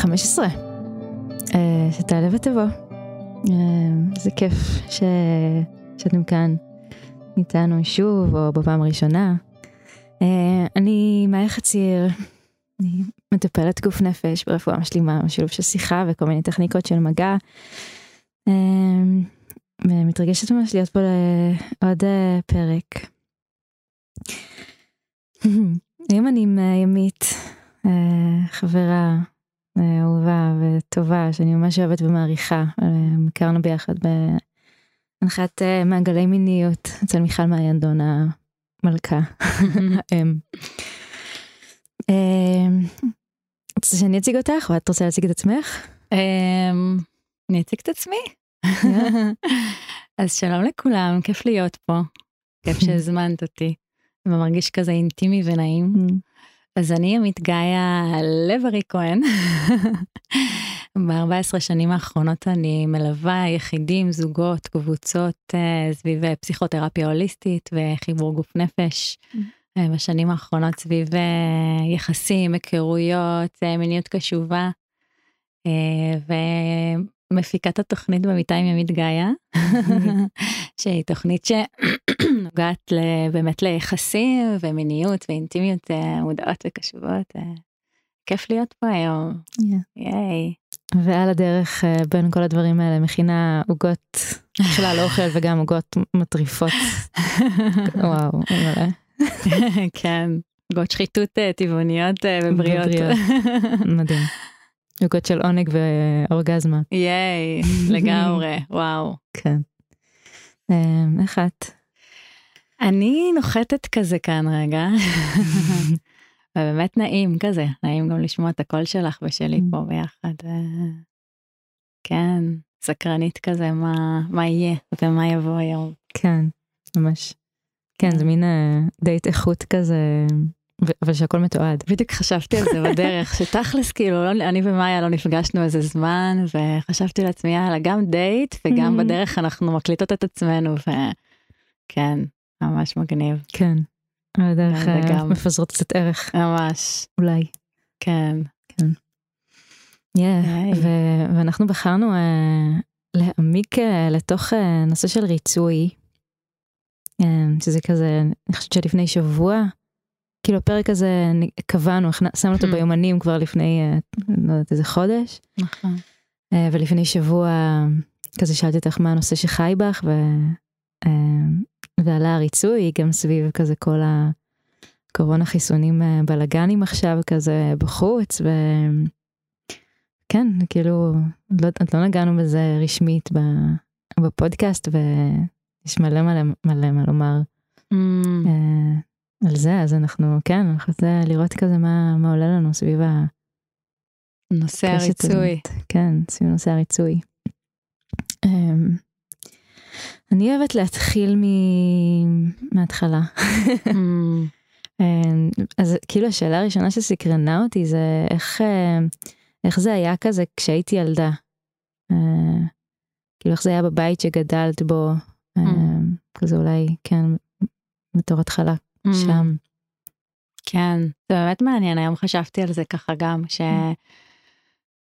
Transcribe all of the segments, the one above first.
לי 15. אה, שתעלה ותבוא. אה, זה כיף ש... שאתם כאן איתנו שוב, או בפעם הראשונה. אה, אני מאיה חציר, אני מטפלת גוף נפש ברפואה משלימה, שילוב של שיחה וכל מיני טכניקות של מגע. מתרגשת ממש להיות פה לעוד פרק. היום אני עם ימית, חברה אהובה וטובה שאני ממש אוהבת ומעריכה. הכרנו ביחד בהנחת מעגלי מיניות אצל מיכל מעיין דון המלכה, האם. רוצה שאני אציג אותך ואת רוצה להציג את עצמך? אני אציג את עצמי. אז שלום לכולם, כיף להיות פה. כיף שהזמנת אותי. ומרגיש כזה אינטימי ונעים. אז אני עמית גאיה לב-ארי כהן. ב-14 שנים האחרונות אני מלווה יחידים, זוגות, קבוצות uh, סביב פסיכותרפיה הוליסטית וחיבור גוף נפש. Mm. Uh, בשנים האחרונות סביב יחסים, היכרויות, מיניות קשובה. מפיקת התוכנית במיטה עם ימית גאיה, שהיא תוכנית שנוגעת באמת ליחסים ומיניות ואינטימיות אה, מודעות וקשובות. אה, כיף להיות פה היום. ייי. ועל הדרך אה, בין כל הדברים האלה מכינה עוגות בכלל אוכל וגם עוגות מטריפות. וואו, מלא. כן, עוגות שחיתות טבעוניות ובריאות. מדהים. עוגות של עונג ואורגזמה. ייי, לגמרי, וואו. כן. אמ, איך את? אני נוחתת כזה כאן רגע. ובאמת נעים כזה, נעים גם לשמוע את הקול שלך ושלי mm. פה ביחד. כן, סקרנית כזה מה, מה יהיה ומה יבוא היום. כן, ממש. כן, זה כן. מין אה, דייט איכות כזה אבל שהכל מתועד. בדיוק חשבתי על זה בדרך, שתכלס כאילו לא, אני ומאיה לא נפגשנו איזה זמן וחשבתי לעצמי יאללה גם דייט וגם בדרך אנחנו מקליטות את עצמנו וכן ממש מגניב. כן. בדרך גם מפזרות קצת ערך. ממש. אולי. כן. כן. Yeah, ו- ואנחנו בחרנו uh, להעמיק uh, לתוך uh, נושא של ריצוי. Uh, שזה כזה, אני חושבת שלפני שבוע כאילו הפרק הזה קבענו, שמנו אותו hmm. ביומנים כבר לפני, אה, לא יודעת איזה חודש. נכון. אה, ולפני שבוע כזה שאלתי אותך מה הנושא שחי בך, ו... אה, ועלה הריצוי גם סביב כזה כל הקורונה חיסונים בלאגנים עכשיו כזה בחוץ, וכן, כאילו, לא, לא נגענו בזה רשמית בפודקאסט, ויש מלא מלא מלא מה לומר. Mm. על זה אז אנחנו כן אנחנו רוצה לראות כזה מה מה עולה לנו סביב ה... נושא הריצוי כן סביב נושא הריצוי. Um, אני אוהבת להתחיל מ... מההתחלה. mm. um, אז כאילו השאלה הראשונה שסקרנה אותי זה איך uh, איך זה היה כזה כשהייתי ילדה. Uh, כאילו איך זה היה בבית שגדלת בו. Uh, כזה אולי כן בתור התחלה Mm. שם. כן, זה באמת מעניין, היום חשבתי על זה ככה גם, ש...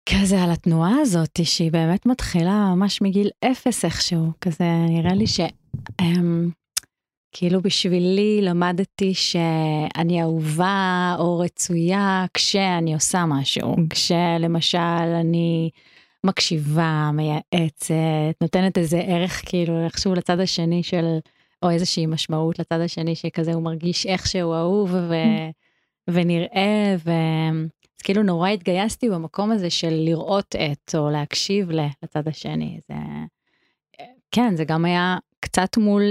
כזה על התנועה הזאת שהיא באמת מתחילה ממש מגיל אפס איכשהו, כזה נראה לי ש... אמ, כאילו בשבילי למדתי שאני אהובה או רצויה כשאני עושה משהו, mm. כשלמשל אני מקשיבה, מייעצת, נותנת איזה ערך כאילו איכשהו לצד השני של או איזושהי משמעות לצד השני שכזה הוא מרגיש איך שהוא אהוב ו... ונראה ו... אז כאילו נורא התגייסתי במקום הזה של לראות את או להקשיב לצד השני. זה... כן, זה גם היה קצת מול,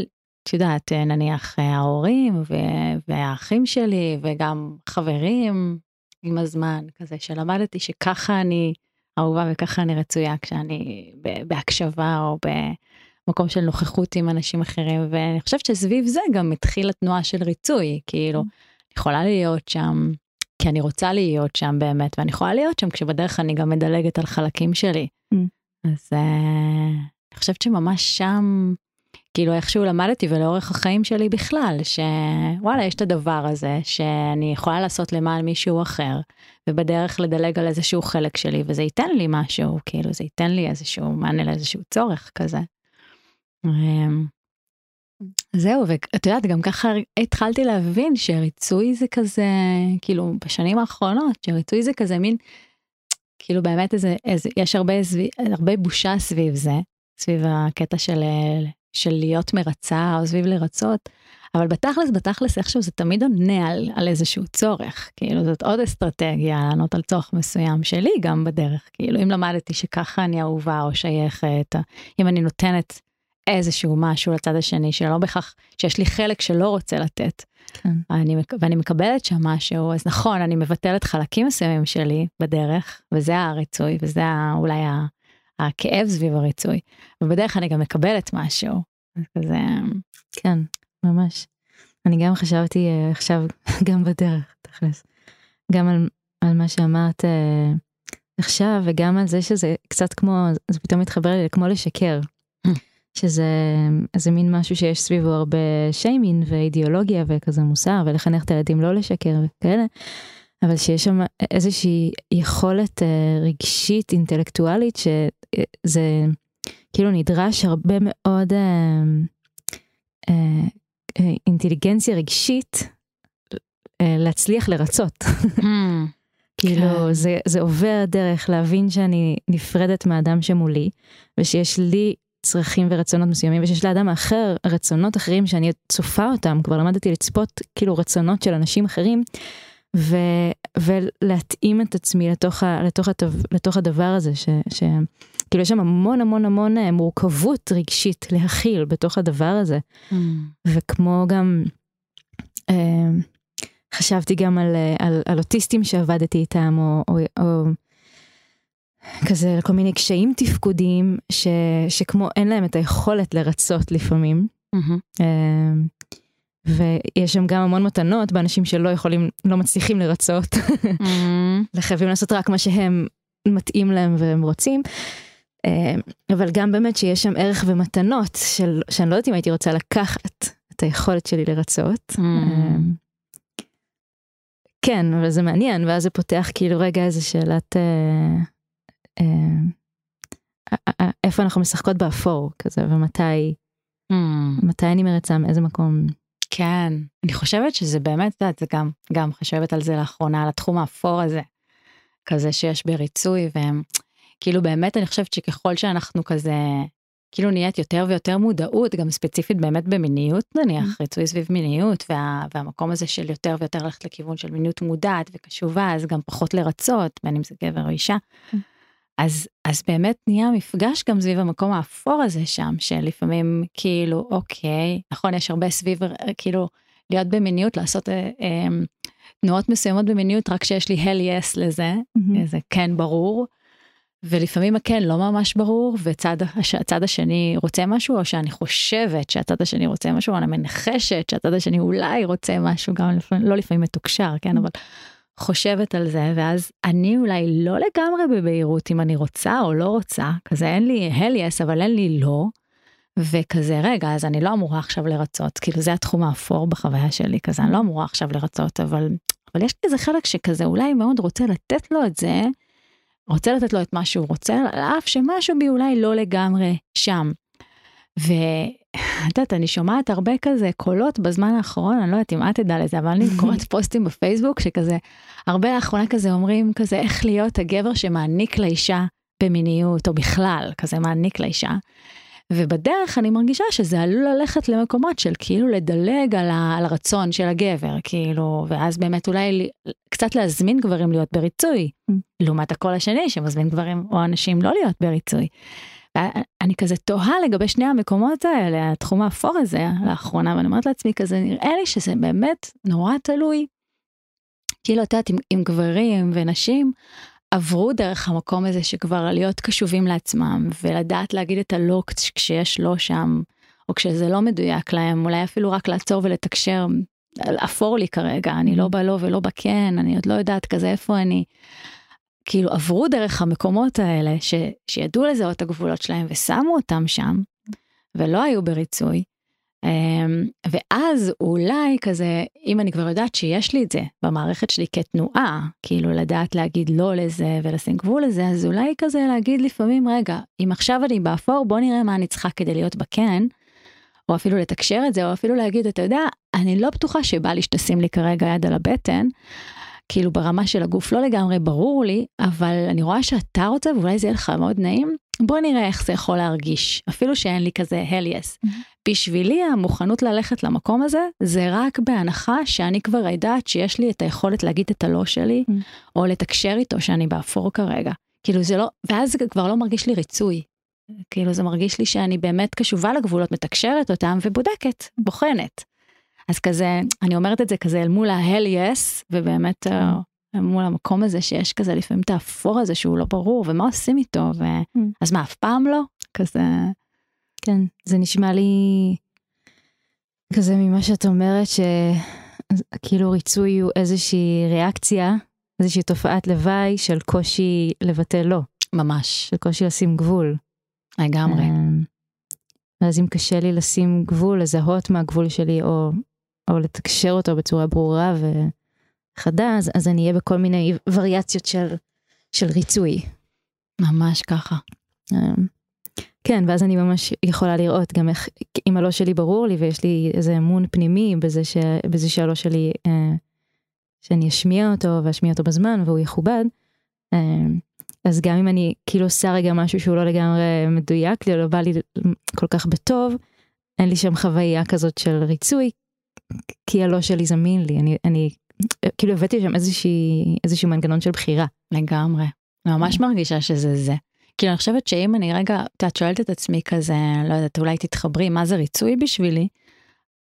את יודעת, נניח ההורים ו- והאחים שלי וגם חברים עם הזמן, כזה שלמדתי שככה אני אהובה וככה אני רצויה כשאני בהקשבה או ב- מקום של נוכחות עם אנשים אחרים ואני חושבת שסביב זה גם התחילה תנועה של ריצוי כאילו אני יכולה להיות שם כי אני רוצה להיות שם באמת ואני יכולה להיות שם כשבדרך אני גם מדלגת על חלקים שלי mm. אז uh, אני חושבת שממש שם כאילו איכשהו למדתי ולאורך החיים שלי בכלל, שוואלה, יש את הדבר הזה שאני יכולה לעשות למען מישהו אחר, ובדרך לדלג על איזשהו חלק שלי, וזה ייתן לי משהו, כאילו זה ייתן לי איזשהו מענה לאיזשהו צורך כזה. אמ, זהו, ואת יודעת, גם ככה התחלתי להבין שריצוי זה כזה, כאילו, בשנים האחרונות, שריצוי זה כזה מין, כאילו באמת איזה, איזה יש הרבה, הרבה בושה סביב זה, סביב הקטע של של להיות מרצה או סביב לרצות, אבל בתכלס, בתכלס איכשהו זה תמיד עונה על, על איזשהו צורך, כאילו זאת עוד אסטרטגיה לענות על צורך מסוים שלי גם בדרך, כאילו אם למדתי שככה אני אהובה או שייכת, אם אני נותנת איזשהו משהו לצד השני שלא בהכרח שיש לי חלק שלא רוצה לתת. כן. אני, ואני מקבלת שם משהו אז נכון אני מבטלת חלקים מסוימים שלי בדרך וזה הריצוי וזה אולי הכאב סביב הריצוי, ובדרך אני גם מקבלת משהו. כזה... כן, ממש. אני גם חשבתי uh, עכשיו, גם בדרך, תכלס, גם על, על מה שאמרת uh, עכשיו, וגם על זה שזה קצת כמו, זה פתאום מתחבר לי כמו לשקר. שזה איזה מין משהו שיש סביבו הרבה שיימין ואידיאולוגיה וכזה מוסר ולחנך את הילדים לא לשקר וכאלה. אבל שיש שם איזושהי יכולת uh, רגשית אינטלקטואלית שזה כאילו נדרש הרבה מאוד uh, uh, אינטליגנציה רגשית uh, להצליח לרצות. Mm, כאילו כן. זה, זה עובר דרך להבין שאני נפרדת מהאדם שמולי וששיש לי צרכים ורצונות מסוימים ושיש לאדם האחר רצונות אחרים שאני צופה אותם כבר למדתי לצפות כאילו רצונות של אנשים אחרים. ו, ולהתאים את עצמי לתוך, ה, לתוך, התו, לתוך הדבר הזה, ש, ש, כאילו יש שם המון המון המון אה, מורכבות רגשית להכיל בתוך הדבר הזה. Mm. וכמו גם, אה, חשבתי גם על, אה, על, על אוטיסטים שעבדתי איתם, או, או, או כזה כל מיני קשיים תפקודיים, ש, שכמו אין להם את היכולת לרצות לפעמים. Mm-hmm. אה, ויש שם גם המון מתנות באנשים שלא יכולים, לא מצליחים לרצות, mm-hmm. לחייבים לעשות רק מה שהם מתאים להם והם רוצים. אה, אבל גם באמת שיש שם ערך ומתנות של, שאני לא יודעת אם הייתי רוצה לקחת את היכולת שלי לרצות. Mm-hmm. כן, אבל זה מעניין, ואז זה פותח כאילו רגע איזה שאלת אה, אה, איפה אנחנו משחקות באפור כזה, ומתי, mm. מתי אני מרצה, מאיזה מקום. כן, אני חושבת שזה באמת, את יודעת, זה גם, גם חושבת על זה לאחרונה, על התחום האפור הזה, כזה שיש בריצוי, והם, כאילו באמת אני חושבת שככל שאנחנו כזה, כאילו נהיית יותר ויותר מודעות, גם ספציפית באמת במיניות נניח, mm. ריצוי סביב מיניות, וה, והמקום הזה של יותר ויותר ללכת לכיוון של מיניות מודעת וקשובה, אז גם פחות לרצות, בין אם זה גבר או אישה. Mm. אז, אז באמת נהיה מפגש גם סביב המקום האפור הזה שם, שלפעמים כאילו, אוקיי, נכון, יש הרבה סביב, כאילו, להיות במיניות, לעשות אה, אה, תנועות מסוימות במיניות, רק שיש לי hell yes לזה, mm-hmm. זה כן ברור. ולפעמים הכן לא ממש ברור, וצד השני רוצה משהו, או שאני חושבת שהצד השני רוצה משהו, או אני מנחשת שהצד השני אולי רוצה משהו, גם לפעמים, לא לפעמים מתוקשר, כן, mm-hmm. אבל חושבת על זה ואז אני אולי לא לגמרי בבהירות אם אני רוצה או לא רוצה כזה אין לי hell yes אבל אין לי לא. וכזה רגע אז אני לא אמורה עכשיו לרצות כאילו זה התחום האפור בחוויה שלי כזה אני לא אמורה עכשיו לרצות אבל אבל יש כזה חלק שכזה אולי מאוד רוצה לתת לו את זה. רוצה לתת לו את מה שהוא רוצה על אף שמשהו בי אולי לא לגמרי שם. ו... את יודעת, אני שומעת הרבה כזה קולות בזמן האחרון, אני לא יודעת אם את תדע לזה, אבל אני קוראת פוסטים בפייסבוק שכזה, הרבה לאחרונה כזה אומרים כזה איך להיות הגבר שמעניק לאישה במיניות, או בכלל, כזה מעניק לאישה. ובדרך אני מרגישה שזה עלול ללכת למקומות של כאילו לדלג על, ה, על הרצון של הגבר, כאילו, ואז באמת אולי קצת להזמין גברים להיות בריצוי, mm. לעומת הקול השני שמזמין גברים או אנשים לא להיות בריצוי. אני כזה תוהה לגבי שני המקומות האלה, התחום האפור הזה לאחרונה, ואני אומרת לעצמי כזה, נראה לי שזה באמת נורא תלוי. כאילו, את יודעת, עם גברים ונשים, עברו דרך המקום הזה שכבר להיות קשובים לעצמם, ולדעת להגיד את הלא כשיש לא שם, או כשזה לא מדויק להם, אולי אפילו רק לעצור ולתקשר, אפור לי כרגע, אני לא בלא ולא בכן, אני עוד לא יודעת כזה איפה אני. כאילו עברו דרך המקומות האלה ש, שידעו לזהות את הגבולות שלהם ושמו אותם שם. ולא היו בריצוי. אמ, ואז אולי כזה, אם אני כבר יודעת שיש לי את זה במערכת שלי כתנועה, כאילו לדעת להגיד לא לזה ולשים גבול לזה, אז אולי כזה להגיד לפעמים, רגע, אם עכשיו אני באפור, בוא נראה מה אני צריכה כדי להיות בכן, או אפילו לתקשר את זה, או אפילו להגיד, אתה יודע, אני לא בטוחה שבא לי שתשים לי כרגע יד על הבטן, כאילו ברמה של הגוף לא לגמרי ברור לי, אבל אני רואה שאתה רוצה ואולי זה יהיה לך מאוד נעים, בוא נראה איך זה יכול להרגיש, אפילו שאין לי כזה hell yes. Mm-hmm. בשבילי המוכנות ללכת למקום הזה, זה רק בהנחה שאני כבר יודעת שיש לי את היכולת להגיד את הלא שלי, mm-hmm. או לתקשר איתו שאני באפור כרגע. כאילו זה לא, ואז זה כבר לא מרגיש לי ריצוי. כאילו זה מרגיש לי שאני באמת קשובה לגבולות, מתקשרת אותם ובודקת, בוחנת. אז כזה, אני אומרת את זה כזה אל מול ה-hell yes, ובאמת. אל מול המקום הזה שיש כזה לפעמים את האפור הזה שהוא לא ברור, ומה עושים איתו, ו... Mm. אז מה, אף פעם לא? כזה... כן, זה נשמע לי כזה ממה שאת אומרת, שכאילו ריצוי הוא איזושהי ריאקציה, איזושהי תופעת לוואי של קושי לבטא לא. ממש. של קושי לשים גבול. לגמרי. אמ, ואז אם קשה לי לשים גבול, לזהות מה הגבול שלי, או או לתקשר אותו בצורה ברורה וחדה, אז, אז אני אהיה בכל מיני וריאציות של, של ריצוי. ממש ככה. אמ, כן, ואז אני ממש יכולה לראות גם איך, אם הלא שלי ברור לי ויש לי איזה אמון פנימי בזה, ש, בזה שהלא שלי, אה, שאני אשמיע אותו ואשמיע אותו בזמן והוא יכובד, אה, אז גם אם אני כאילו עושה רגע משהו שהוא לא לגמרי מדויק לי או לא בא לי כל כך בטוב, אין לי שם חוויה כזאת של ריצוי, כי הלא שלי זמין לי, אני, אני כאילו הבאתי שם איזושהי, איזשהו מנגנון של בחירה. לגמרי, ממש מרגישה שזה זה. כאילו אני חושבת שאם אני רגע, את שואלת את עצמי כזה, לא יודעת, אולי תתחברי, מה זה ריצוי בשבילי?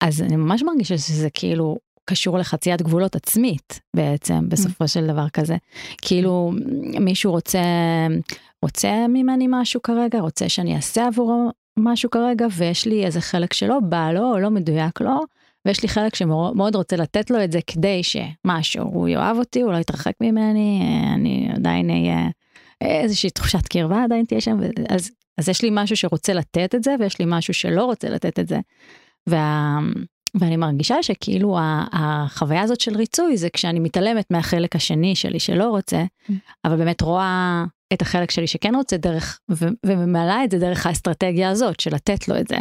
אז אני ממש מרגישה שזה כאילו קשור לחציית גבולות עצמית בעצם, בסופו mm. של דבר כזה. כאילו מישהו רוצה, רוצה ממני משהו כרגע, רוצה שאני אעשה עבורו משהו כרגע, ויש לי איזה חלק שלא בא לו או לא מדויק לו, ויש לי חלק שמאוד רוצה לתת לו את זה כדי שמשהו, הוא יאהב אותי, הוא לא יתרחק ממני, אני עדיין אהיה, איזושהי תחושת קרבה עדיין תהיה שם, אז, אז יש לי משהו שרוצה לתת את זה, ויש לי משהו שלא רוצה לתת את זה. וה, ואני מרגישה שכאילו החוויה הזאת של ריצוי זה כשאני מתעלמת מהחלק השני שלי שלא רוצה, mm. אבל באמת רואה את החלק שלי שכן רוצה דרך, וממלאה את זה דרך האסטרטגיה הזאת של לתת לו את זה.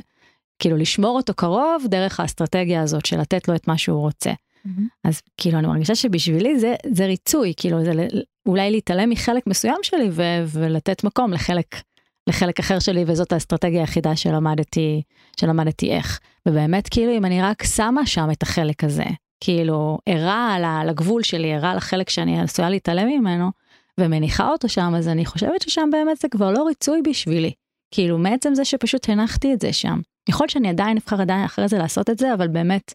כאילו לשמור אותו קרוב דרך האסטרטגיה הזאת של לתת לו את מה שהוא רוצה. Mm-hmm. אז כאילו אני מרגישה שבשבילי זה זה ריצוי כאילו זה אולי להתעלם מחלק מסוים שלי ו- ולתת מקום לחלק לחלק אחר שלי וזאת האסטרטגיה היחידה שלמדתי שלמדתי איך ובאמת כאילו אם אני רק שמה שם את החלק הזה כאילו ערה על הגבול שלי ערה לחלק שאני עשויה להתעלם ממנו ומניחה אותו שם אז אני חושבת ששם באמת זה כבר לא ריצוי בשבילי כאילו מעצם זה שפשוט הנחתי את זה שם. יכול להיות שאני עדיין אבחר עדיין אחרי זה לעשות את זה, אבל באמת,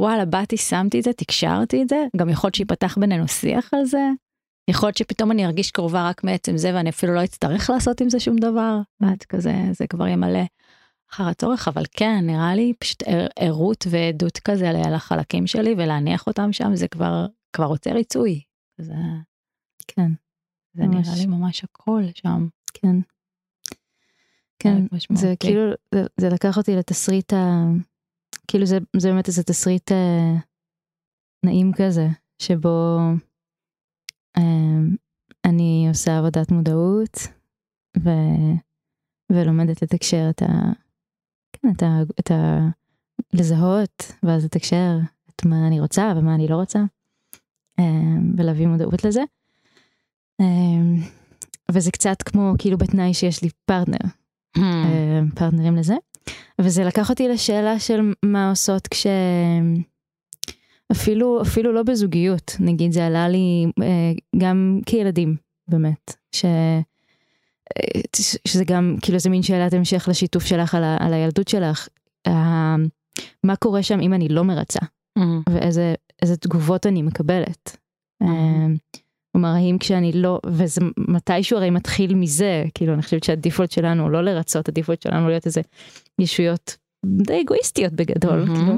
וואלה, באתי, שמתי את זה, תקשרתי את זה, גם יכול להיות שיפתח בינינו שיח על זה. יכול להיות שפתאום אני ארגיש קרובה רק מעצם זה ואני אפילו לא אצטרך לעשות עם זה שום דבר, ואת כזה, זה כבר ימלא אחר הצורך, אבל כן, נראה לי פשוט ערות ועדות כזה על החלקים שלי ולהניח אותם שם, זה כבר, כבר רוצה ריצוי. זה, כן. זה ממש. נראה לי ממש הכל שם. כן. כן, זה כאילו, זה, זה לקח אותי לתסריט ה... כאילו זה, זה באמת איזה תסריט אה, נעים כזה, שבו אה, אני עושה עבודת מודעות ו, ולומדת לתקשר את ה... כן, את ה... את ה לזהות ואז לתקשר את מה אני רוצה ומה אני לא רוצה אה, ולהביא מודעות לזה. אה, וזה קצת כמו כאילו בתנאי שיש לי פרטנר אה, פרטנרים לזה. וזה לקח אותי לשאלה של מה עושות כש... אפילו אפילו לא בזוגיות נגיד זה עלה לי אה, גם כילדים באמת ש... אה, שזה גם כאילו זה מין שאלת המשך לשיתוף שלך על, ה... על הילדות שלך. מה קורה שם אם אני לא מרצה mm. ואיזה איזה תגובות אני מקבלת. Mm. כלומר האם כשאני לא וזה מתישהו הרי מתחיל מזה כאילו אני חושבת שהדיפולט שלנו לא לרצות הדיפולט שלנו להיות איזה ישויות די אגואיסטיות בגדול mm-hmm. כאילו.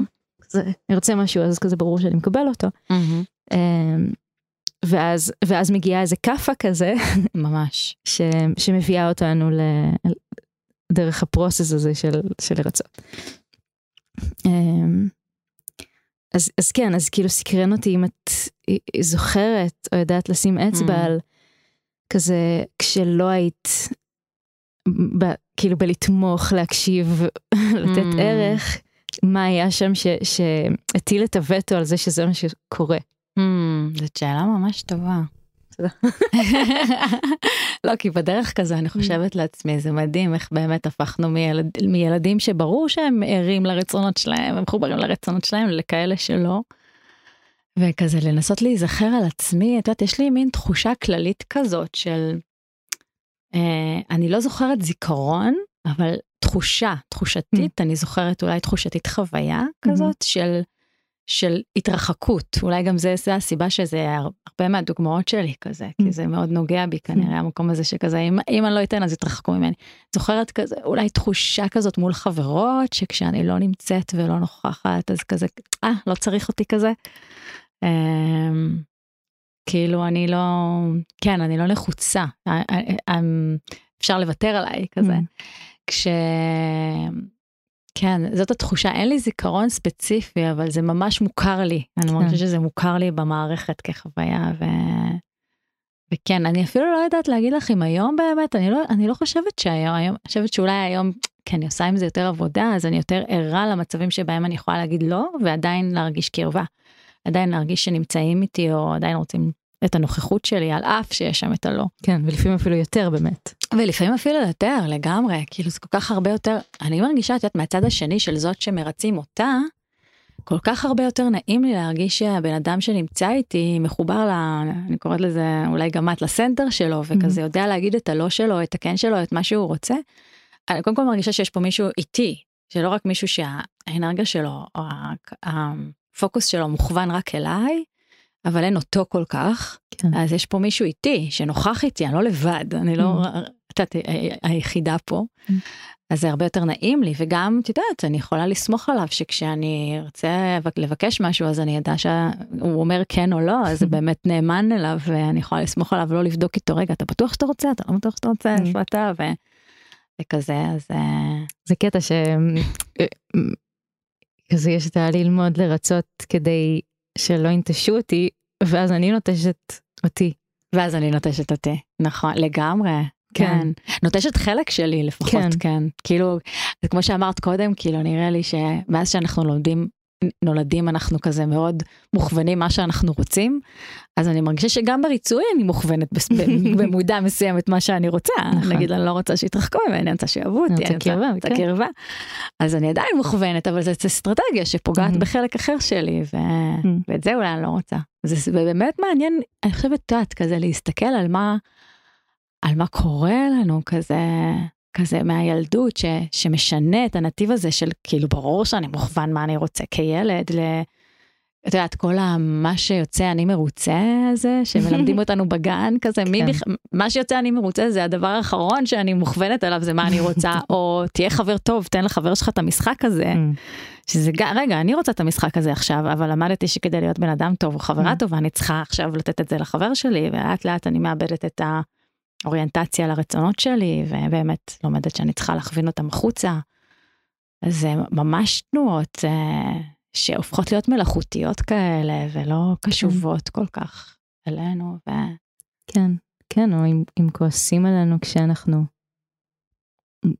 זה, אני רוצה משהו אז כזה ברור שאני מקבל אותו. Mm-hmm. ואז ואז מגיעה איזה כאפה כזה ממש ש, שמביאה אותנו ל, דרך הפרוסס הזה של, של לרצות. אז, אז כן, אז כאילו סקרן אותי אם את זוכרת או יודעת לשים אצבע mm. על כזה כשלא היית ב, כאילו בלתמוך, להקשיב, לתת mm. ערך, מה היה שם שהטיל את הווטו על זה שזה מה שקורה. Mm, זאת שאלה ממש טובה. לא, כי בדרך כזה אני חושבת לעצמי, זה מדהים איך באמת הפכנו מילד, מילדים שברור שהם ערים לרצונות שלהם, הם מחוברים לרצונות שלהם, לכאלה שלא. וכזה לנסות להיזכר על עצמי, את יודעת, יש לי מין תחושה כללית כזאת של, אה, אני לא זוכרת זיכרון, אבל תחושה, תחושתית, mm. אני זוכרת אולי תחושתית חוויה כזאת mm-hmm. של של התרחקות אולי גם זה, זה הסיבה שזה הרבה מהדוגמאות שלי כזה כי mm. זה מאוד נוגע בי כנראה mm. המקום הזה שכזה אם, אם אני לא אתן אז יתרחקו ממני. זוכרת כזה אולי תחושה כזאת מול חברות שכשאני לא נמצאת ולא נוכחת אז כזה אה לא צריך אותי כזה. אמ, כאילו אני לא כן אני לא נחוצה אה, אה, אמ, אפשר לוותר עליי כזה. Mm. כש... כן, זאת התחושה, אין לי זיכרון ספציפי, אבל זה ממש מוכר לי. כן. אני מרגישה שזה מוכר לי במערכת כחוויה, ו... וכן, אני אפילו לא יודעת להגיד לך אם היום באמת, אני לא, אני לא חושבת שהיום, היום, אני חושבת שאולי היום, כן, אני עושה עם זה יותר עבודה, אז אני יותר ערה למצבים שבהם אני יכולה להגיד לא, ועדיין להרגיש קרבה. עדיין להרגיש שנמצאים איתי, או עדיין רוצים את הנוכחות שלי, על אף שיש שם את הלא. כן, ולפעמים אפילו יותר באמת. ולפעמים אפילו יותר, לגמרי, כאילו זה כל כך הרבה יותר, אני מרגישה, את יודעת, מהצד השני של זאת שמרצים אותה, כל כך הרבה יותר נעים לי להרגיש שהבן אדם שנמצא איתי מחובר ל... אני קוראת לזה אולי גם את לסנטר שלו, וכזה mm-hmm. יודע להגיד את הלא שלו, את הכן שלו, את מה שהוא רוצה. אני קודם כל מרגישה שיש פה מישהו איתי, שלא רק מישהו שהאנרגיה שלו, או הפוקוס שלו מוכוון רק אליי, אבל אין אותו כל כך, כן. אז יש פה מישהו איתי שנוכח איתי, אני לא לבד, אני לא, mm. את יודעת, היחידה פה. Mm. אז זה הרבה יותר נעים לי, וגם, את יודעת, אני יכולה לסמוך עליו שכשאני ארצה לבקש משהו, אז אני אדע שהוא אומר כן או לא, אז זה באמת נאמן אליו, ואני יכולה לסמוך עליו, לא לבדוק איתו, רגע, אתה בטוח שאתה רוצה? אתה לא בטוח שאתה רוצה? mm. איפה אתה? ו... וכזה, אז... אה, זה קטע ש... כזה יש את הללמוד לרצות כדי שלא ינטשו אותי, ואז אני נוטשת אותי. ואז אני נוטשת אותי, נכון, לגמרי. כן. כן. נוטשת חלק שלי לפחות, כן. כן. כאילו, כמו שאמרת קודם, כאילו נראה לי שמאז שאנחנו לומדים נולדים אנחנו כזה מאוד מוכוונים מה שאנחנו רוצים אז אני מרגישה שגם בריצוי אני מוכוונת במודע מסוים את מה שאני רוצה. נכון. נגיד אני לא רוצה שיתרחקו ממני אני רוצה שיאהבו אותי אני רוצה כן. קרבה. אז אני עדיין מוכוונת אבל זו אסטרטגיה שפוגעת בחלק אחר שלי ואת זה אולי אני לא רוצה. זה באמת מעניין אני חושבת את יודעת כזה להסתכל על מה על מה קורה לנו כזה כזה מהילדות ש, שמשנה את הנתיב הזה של כאילו ברור שאני מוכוון מה אני רוצה כילד ל... את יודעת כל מה שיוצא אני מרוצה הזה שמלמדים אותנו בגן כזה כן. מי בכ... מה שיוצא אני מרוצה זה הדבר האחרון שאני מוכוונת אליו זה מה אני רוצה או תהיה חבר טוב תן לחבר שלך את המשחק הזה mm. שזה רגע אני רוצה את המשחק הזה עכשיו אבל למדתי שכדי להיות בן אדם טוב או חברה mm. טובה אני צריכה עכשיו לתת את זה לחבר שלי ולאט לאט אני מאבדת את ה... אוריינטציה לרצונות שלי ובאמת לומדת שאני צריכה להכווין אותם החוצה. אז זה ממש תנועות אה, שהופכות להיות מלאכותיות כאלה ולא קשובות כן. כל כך אלינו. ו... כן, כן, או אם, אם כועסים עלינו כשאנחנו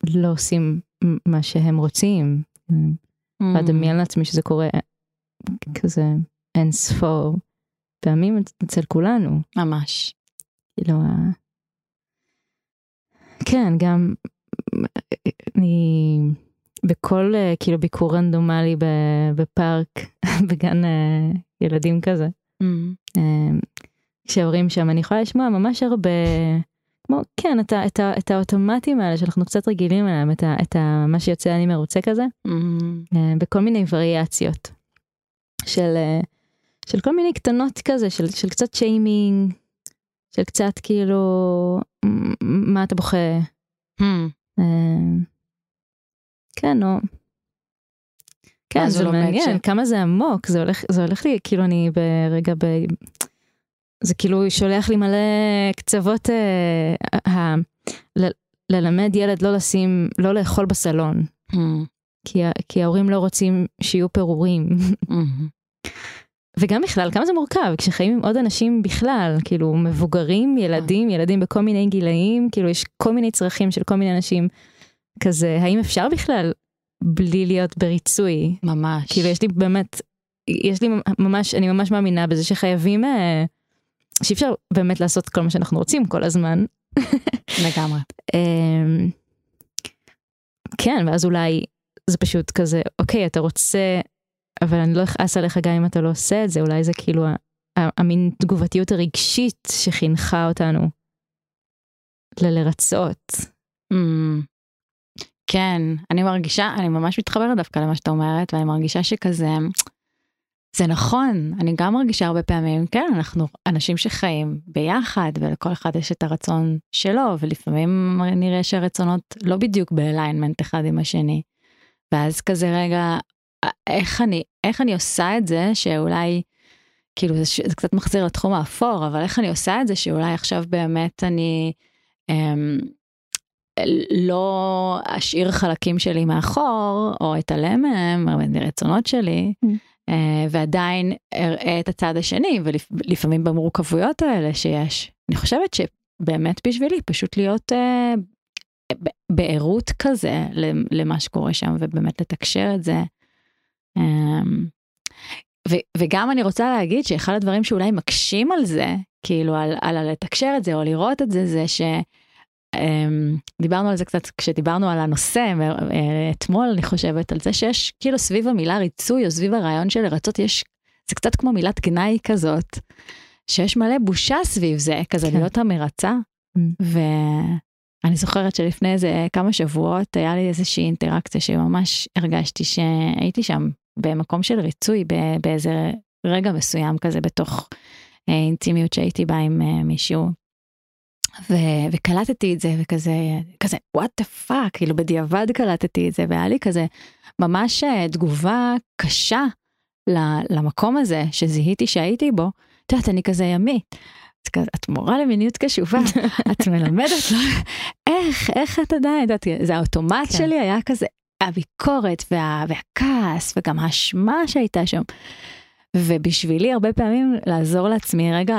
לא עושים מה שהם רוצים. Mm. לדמיין לעצמי שזה קורה כזה אין ספור פעמים אצל כולנו. ממש. כאילו כן, גם אני בכל אה, כאילו ביקור רנדומלי בפארק, בגן אה, ילדים כזה, mm. אמ, כשההורים שם, אני יכולה לשמוע ממש הרבה, כמו, כן, את, ה, את, ה, את האוטומטים האלה שאנחנו קצת רגילים אליהם, את, ה, את ה, מה שיוצא אני מרוצה כזה, mm. בכל מיני וריאציות של, של כל מיני קטנות כזה, של, של קצת שיימינג, של קצת כאילו מה אתה בוכה. Hmm. אמ, כן, או... כן, זה לא מעניין, כמה זה עמוק, זה הולך, זה הולך לי, כאילו אני ברגע ב... זה כאילו שולח לי מלא קצוות, אה, ה, ל, ללמד ילד לא לשים, לא לאכול בסלון. Mm. כי, כי ההורים לא רוצים שיהיו פירורים. Mm-hmm. וגם בכלל, כמה זה מורכב, כשחיים עם עוד אנשים בכלל, כאילו מבוגרים, ילדים, ילדים בכל מיני גילאים, כאילו יש כל מיני צרכים של כל מיני אנשים. כזה, האם אפשר בכלל בלי להיות בריצוי? ממש. כאילו יש לי באמת, יש לי ממש, אני ממש מאמינה בזה שחייבים, אה, שאי אפשר באמת לעשות כל מה שאנחנו רוצים כל הזמן. לגמרי. אמ, כן, ואז אולי זה פשוט כזה, אוקיי, אתה רוצה, אבל אני לא אכעס עליך גם אם אתה לא עושה את זה, אולי זה כאילו המין תגובתיות הרגשית שחינכה אותנו ללרצות. Mm, כן, אני מרגישה, אני ממש מתחברת דווקא למה שאתה אומרת, ואני מרגישה שכזה, זה נכון, אני גם מרגישה הרבה פעמים, כן, אנחנו אנשים שחיים ביחד, ולכל אחד יש את הרצון שלו, ולפעמים נראה שהרצונות לא בדיוק באליינמנט אחד עם השני. ואז כזה רגע, איך אני, איך אני עושה את זה שאולי, כאילו זה, זה קצת מחזיר לתחום האפור, אבל איך אני עושה את זה שאולי עכשיו באמת אני אמ, לא אשאיר חלקים שלי מאחור, או אתעלם מהם, מרצונות שלי. Mm. אה, ועדיין אראה את הצד השני ולפעמים במורכבויות האלה שיש. אני חושבת שבאמת בשבילי פשוט להיות אה, בערות כזה למה שקורה שם ובאמת לתקשר את זה. אמ, ו- וגם אני רוצה להגיד שאחד הדברים שאולי מקשים על זה, כאילו על, על לתקשר את זה או לראות את זה, זה ש... Um, דיברנו על זה קצת כשדיברנו על הנושא uh, אתמול אני חושבת על זה שיש כאילו סביב המילה ריצוי או סביב הרעיון של לרצות יש זה קצת כמו מילת גנאי כזאת שיש מלא בושה סביב זה כזה כן. להיות המרצה mm. ואני זוכרת שלפני איזה כמה שבועות היה לי איזושהי אינטראקציה שממש הרגשתי שהייתי שם במקום של ריצוי באיזה רגע מסוים כזה בתוך אה, אינטימיות שהייתי בה עם אה, מישהו. ו- וקלטתי את זה וכזה כזה what the fuck כאילו בדיעבד קלטתי את זה והיה לי כזה ממש אה, תגובה קשה למקום הזה שזיהיתי שהייתי בו. את יודעת אני כזה ימית. את מורה למיניות קשובה את מלמדת לו איך איך את עדיין זה האוטומט כן. שלי היה כזה הביקורת וה, והכעס וגם האשמה שהייתה שם. ובשבילי הרבה פעמים לעזור לעצמי רגע,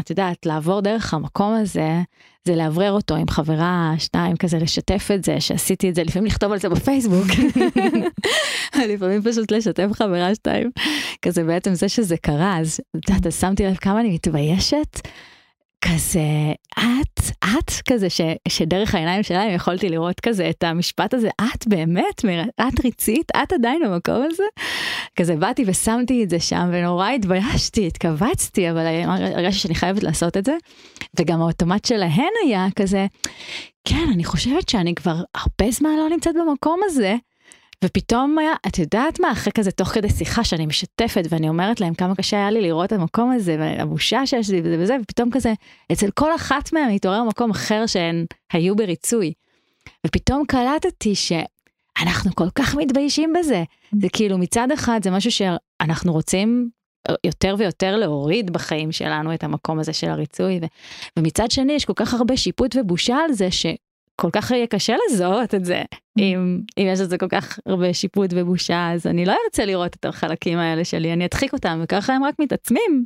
את יודעת, לעבור דרך המקום הזה, זה לאוורר אותו עם חברה, שתיים, כזה לשתף את זה, שעשיתי את זה, לפעמים לכתוב על זה בפייסבוק. לפעמים פשוט לשתף חברה שתיים, כזה בעצם זה שזה קרה, אז את יודעת, שמתי לב כמה אני מתביישת. כזה את את כזה ש, שדרך העיניים שלהם יכולתי לראות כזה את המשפט הזה את באמת את ריצית את עדיין במקום הזה. כזה באתי ושמתי את זה שם ונורא התביישתי התכווצתי אבל הרגשתי שאני חייבת לעשות את זה. וגם האוטומט שלהן היה כזה כן אני חושבת שאני כבר הרבה זמן לא נמצאת במקום הזה. ופתאום היה, את יודעת מה, אחרי כזה תוך כדי שיחה שאני משתפת ואני אומרת להם כמה קשה היה לי לראות את המקום הזה והבושה שיש לי וזה וזה, ופתאום כזה, אצל כל אחת מהן התעורר מקום אחר שהן היו בריצוי. ופתאום קלטתי שאנחנו כל כך מתביישים בזה. זה כאילו מצד אחד זה משהו שאנחנו רוצים יותר ויותר להוריד בחיים שלנו את המקום הזה של הריצוי ו- ומצד שני יש כל כך הרבה שיפוט ובושה על זה ש... כל כך יהיה קשה לזהות את זה. אם אם יש לזה כל כך הרבה שיפוט ובושה אז אני לא ארצה לראות את החלקים האלה שלי אני אדחיק אותם וככה הם רק מתעצמים.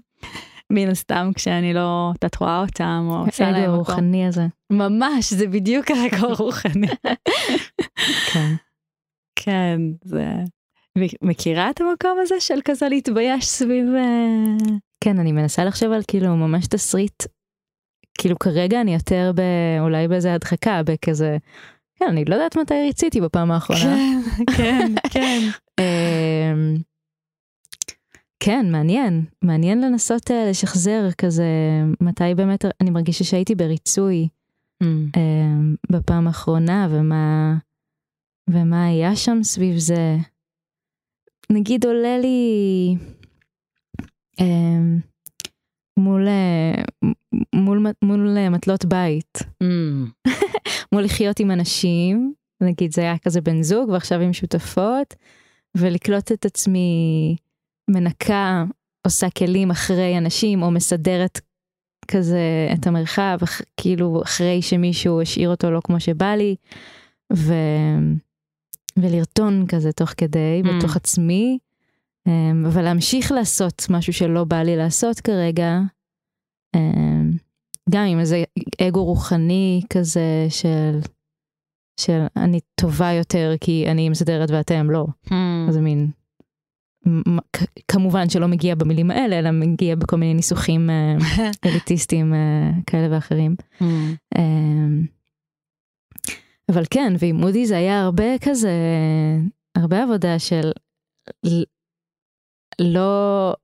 מן הסתם כשאני לא את רואה אותם או עושה להם מקום. הרוחני הזה. ממש זה בדיוק הרגע הרוחני. כן. כן זה מכירה את המקום הזה של כזה להתבייש סביב. אה, כן אני מנסה לחשוב על כאילו ממש תסריט כאילו כרגע אני יותר ב... אולי באיזה הדחקה, בכזה, כן, אני לא יודעת מתי ריציתי בפעם האחרונה. כן, כן, כן. אמ, כן, מעניין, מעניין לנסות uh, לשחזר כזה, מתי באמת אני מרגישה שהייתי בריצוי mm. uh, בפעם האחרונה, ומה, ומה היה שם סביב זה. נגיד עולה לי, uh, מול, אה, מול, מול מטלות בית. Mm. מול לחיות עם אנשים, נגיד זה היה כזה בן זוג ועכשיו עם שותפות, ולקלוט את עצמי מנקה, עושה כלים אחרי אנשים, או מסדרת כזה את המרחב, כאילו אחרי שמישהו השאיר אותו לא כמו שבא לי, ו... ולרטון כזה תוך כדי, mm. בתוך עצמי, אבל להמשיך לעשות משהו שלא בא לי לעשות כרגע, אמ, גם עם איזה אגו רוחני כזה של, של אני טובה יותר כי אני מסדרת ואתם לא. Mm. זה מין, כמובן שלא מגיע במילים האלה, אלא מגיע בכל מיני ניסוחים אה, אליטיסטיים אה, כאלה ואחרים. Mm. אמ, אבל כן, ועם מודי זה היה הרבה כזה, הרבה עבודה של לא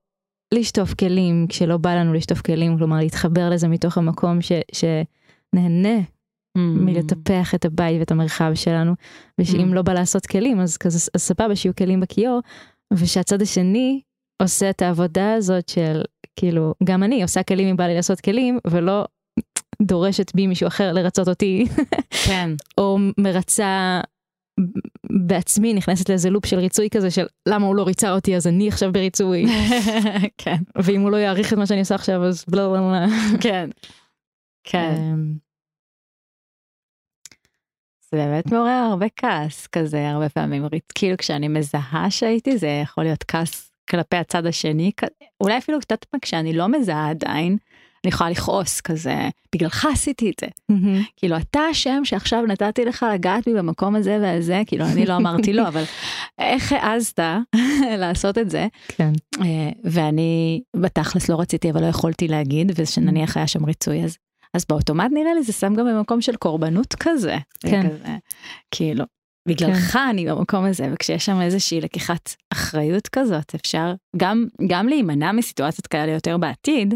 לשטוף כלים כשלא בא לנו לשטוף כלים, כלומר להתחבר לזה מתוך המקום ש, שנהנה mm. מלטפח את הבית ואת המרחב שלנו, ושאם mm. לא בא לעשות כלים אז כזה סבבה שיהיו כלים בכיור, ושהצד השני עושה את העבודה הזאת של כאילו גם אני עושה כלים אם בא לי לעשות כלים ולא דורשת בי מישהו אחר לרצות אותי, כן, או מרצה בעצמי נכנסת לאיזה לופ של ריצוי כזה של למה הוא לא ריצה אותי אז אני עכשיו בריצוי. כן. ואם הוא לא יעריך את מה שאני עושה עכשיו אז בלה בלה בלה. כן. כן. אמ. זה באמת מעורר הרבה כעס כזה הרבה פעמים כאילו כשאני מזהה שהייתי זה יכול להיות כעס כלפי הצד השני אולי אפילו קצת כשאני לא מזהה עדיין אני יכולה לכעוס כזה, בגללך עשיתי את זה. Mm-hmm. כאילו אתה אשם שעכשיו נתתי לך לגעת בי במקום הזה והזה, כאילו אני לא אמרתי לא, אבל איך העזת לעשות את זה? כן. אה, ואני בתכלס לא רציתי אבל לא יכולתי להגיד, ושנניח היה שם ריצוי אז. אז באוטומט נראה לי זה שם גם במקום של קורבנות כזה. כן. כזה, כאילו, בגללך כן. אני במקום הזה וכשיש שם איזושהי לקיחת אחריות כזאת אפשר גם גם להימנע מסיטואציות כאלה יותר בעתיד.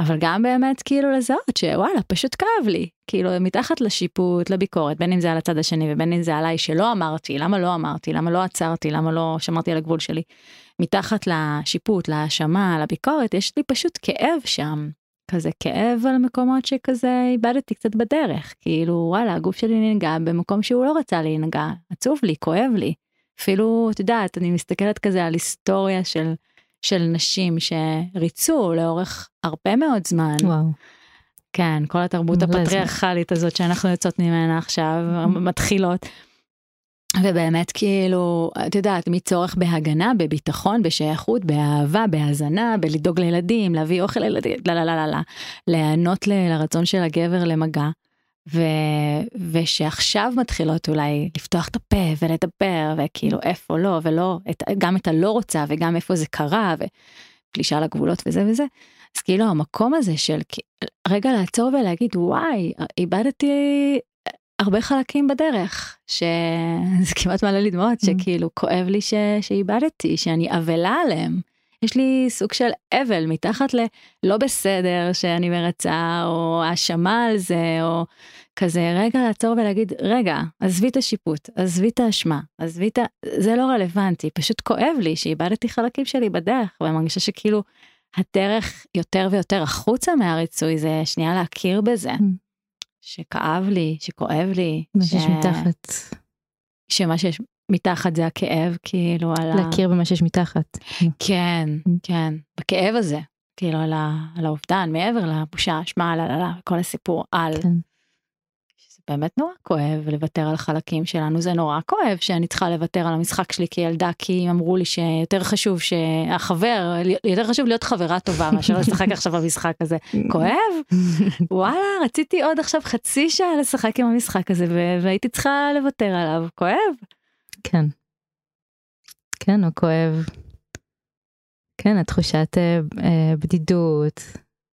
אבל גם באמת כאילו לזהות שוואלה פשוט כאב לי כאילו מתחת לשיפוט לביקורת בין אם זה על הצד השני ובין אם זה עליי שלא אמרתי למה לא אמרתי למה לא עצרתי למה לא שמרתי על הגבול שלי. מתחת לשיפוט להאשמה לביקורת יש לי פשוט כאב שם כזה כאב על מקומות שכזה איבדתי קצת בדרך כאילו וואלה הגוף שלי ננגע במקום שהוא לא רצה להינגע עצוב לי כואב לי אפילו את יודעת אני מסתכלת כזה על היסטוריה של. של נשים שריצו לאורך הרבה מאוד זמן. וואו. כן, כל התרבות הפטריארכלית הזאת שאנחנו יוצאות ממנה עכשיו, מתחילות. ובאמת כאילו, את יודעת, מצורך בהגנה, בביטחון, בשייכות, באהבה, בהאזנה, בלדאוג לילדים, להביא אוכל לילדים, לא, לא, לא, לא, לא, להיענות לרצון של הגבר למגע. ו... ושעכשיו מתחילות אולי לפתוח את הפה ולדבר וכאילו איפה לא ולא את... גם את הלא רוצה וגם איפה זה קרה ופלישה לגבולות וזה וזה. אז כאילו המקום הזה של רגע לעצור ולהגיד וואי איבדתי הרבה חלקים בדרך שזה כמעט מעלה לי דמעות mm. שכאילו כואב לי ש... שאיבדתי שאני אבלה עליהם. יש לי סוג של אבל מתחת ללא בסדר שאני מרצה או האשמה על זה או כזה רגע לעצור ולהגיד רגע עזבי את השיפוט עזבי את האשמה עזבי את ה... זה לא רלוונטי פשוט כואב לי שאיבדתי חלקים שלי בדרך ואני מרגישה שכאילו הדרך יותר ויותר החוצה מהריצוי זה שנייה להכיר בזה mm. שכאב לי שכואב לי. מה שיש מתחת. שמה שיש מתחת זה הכאב כאילו על ה... להכיר במה שיש מתחת. כן mm. כן בכאב הזה כאילו על, ה... על האובדן מעבר לבושה אשמה על ה... כל הסיפור על. כן. באמת נורא כואב לוותר על החלקים שלנו זה נורא כואב שאני צריכה לוותר על המשחק שלי כילדה כי אמרו לי שיותר חשוב שהחבר יותר חשוב להיות חברה טובה מאשר לשחק עכשיו במשחק הזה כואב וואלה רציתי עוד עכשיו חצי שעה לשחק עם המשחק הזה והייתי צריכה לוותר עליו כואב. כן. כן הוא כואב. כן התחושת אה, אה, בדידות